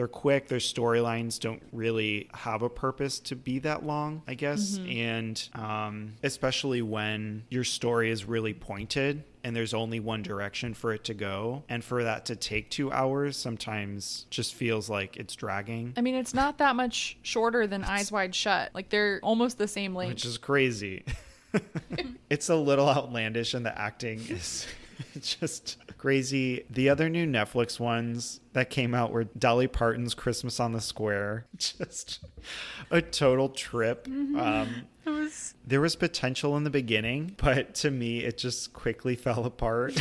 They're quick their storylines don't really have a purpose to be that long i guess. And um, especially when your story is really pointed and there's only one direction for it to go. And for that to take two hours sometimes just feels like it's dragging. I mean, it's not that much shorter than Eyes Wide Shut. Like they're almost the same length. which is crazy. <laughs> It's a little outlandish and the acting is <laughs> just crazy. The other new netflix ones that came out were dolly parton's christmas on the square. <laughs> Just a total trip. Um, <laughs> It was there was potential in the beginning but to me it just quickly <laughs> fell apart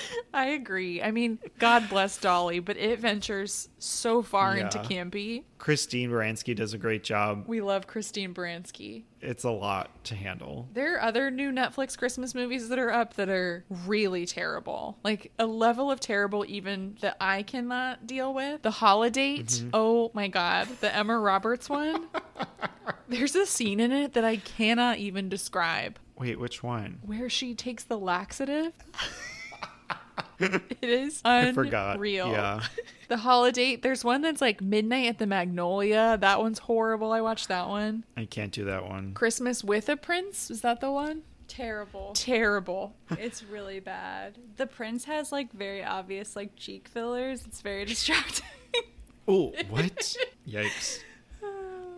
<laughs> I agree. I mean, God bless Dolly, but it ventures so far into campy. christine baranski does a great job We love Christine Baranski. it's a lot to handle There are other new Netflix Christmas movies that are up that are really terrible. Like a level of terrible even that I cannot deal with. The Holiday. Mm-hmm. Oh my god, the Emma Roberts one. <laughs> There's a scene in it that I cannot even describe wait which one where she takes the laxative. <laughs> it is unreal. <laughs> i forgot yeah <laughs> The holiday. There's one that's like Midnight at the Magnolia. That one's horrible. I watched that one. i can't do that one Christmas with a Prince. Is that the one? Terrible. Terrible. <laughs> It's really bad. The prince has like very obvious like cheek fillers. It's very distracting. oh what yikes oh,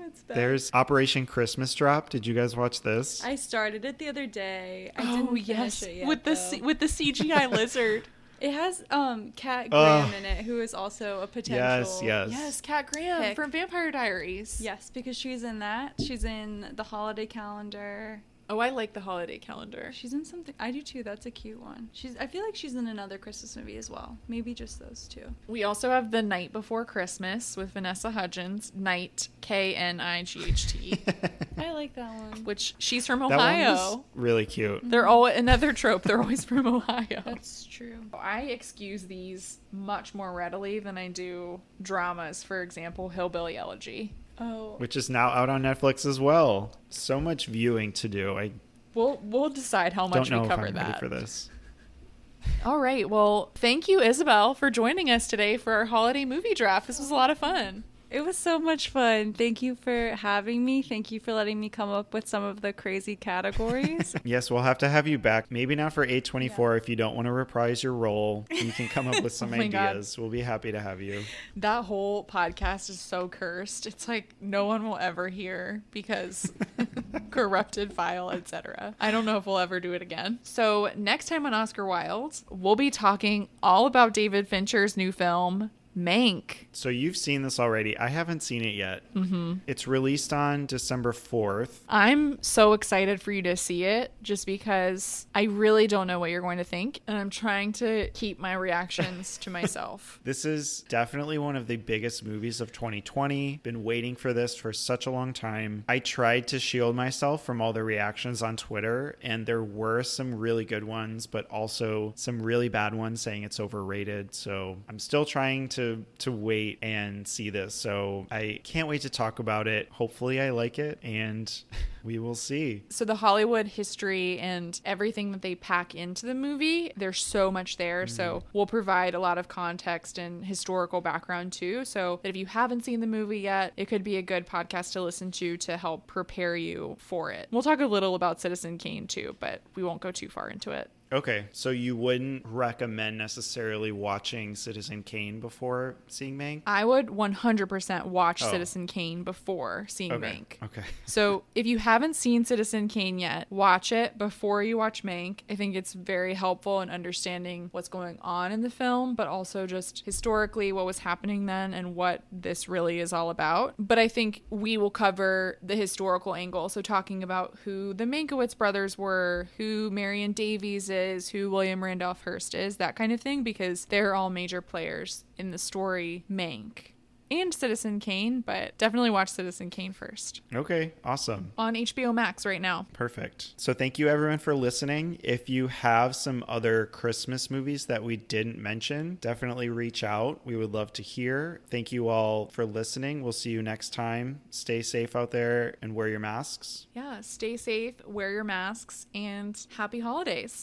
it's bad. There's Operation Christmas Drop. Did you guys watch this? I started it the other day. I oh didn't yes, it yet, with the though. C- with the CGI lizard. It has um Kat Ugh. Graham in it, who is also a potential. yes, yes. yes, Kat Graham Pick. from Vampire Diaries. Yes, because she's in that. She's in the holiday calendar. Oh, I like the holiday calendar. She's in something. I do too. That's a cute one. She's. I feel like she's in another Christmas movie as well. Maybe just those two. We also have The Night Before Christmas with Vanessa Hudgens. Night K N I G H T, <laughs> I like that one. which she's from that Ohio. really cute. Mm-hmm. They're all another trope. They're always from Ohio. That's true. I excuse these much more readily than I do dramas. For example, Hillbilly Elegy. Oh, Which is now out on Netflix as well. So much viewing to do. I We'll we'll decide how much we cover that. for this. All right. Well, thank you, Isabel, for joining us today for our holiday movie draft. This was a lot of fun. It was so much fun. Thank you for having me. Thank you for letting me come up with some of the crazy categories. <laughs> Yes, we'll have to have you back. Maybe not for 824 if you don't want to reprise your role. You can come up with <laughs> some Oh my God. ideas. We'll be happy to have you. That whole podcast is so cursed. It's like no one will ever hear because <laughs> corrupted file, etc. I don't know if we'll ever do it again. So, next time on Oscar Wilde, we'll be talking all about David Fincher's new film, Mank. So you've seen this already. I haven't seen it yet. Mm-hmm. It's released on December 4th. I'm so excited for you to see it just because I really don't know what you're going to think. And I'm trying to keep my reactions to <laughs> myself. This is definitely one of the biggest movies of 2020. Been waiting for this for such a long time. I tried to shield myself from all the reactions on Twitter, and there were some really good ones, but also some really bad ones saying it's overrated. So I'm still trying to to wait and see this. So I can't wait to talk about it. Hopefully, I like it, and <laughs> we will see. So the Hollywood history and everything that they pack into the movie, there's so much there. Mm-hmm. So we'll provide a lot of context and historical background too. So that if you haven't seen the movie yet, it could be a good podcast to listen to to help prepare you for it. We'll talk a little about Citizen Kane too, but we won't go too far into it. Okay, so you wouldn't recommend necessarily watching Citizen Kane before seeing Mank? I would 100% watch Oh. Citizen Kane before seeing Okay. Mank. Okay. <laughs> So if you haven't seen Citizen Kane yet, watch it before you watch Mank. I think it's very helpful in understanding what's going on in the film, but also just historically what was happening then and what this really is all about. But I think we will cover the historical angle. So talking about who the Mankiewicz brothers were, who Marion Davies is, who William Randolph Hearst is, that kind of thing, because they're all major players in the story Mank. And Citizen Kane, but definitely watch Citizen Kane first Okay, awesome. on HBO Max right now. Perfect. So thank you everyone for listening. If you have some other Christmas movies that we didn't mention, definitely reach out. We would love to hear. Thank you all for listening. We'll see you next time. Stay safe out there and wear your masks. Yeah, stay safe, wear your masks, and happy holidays.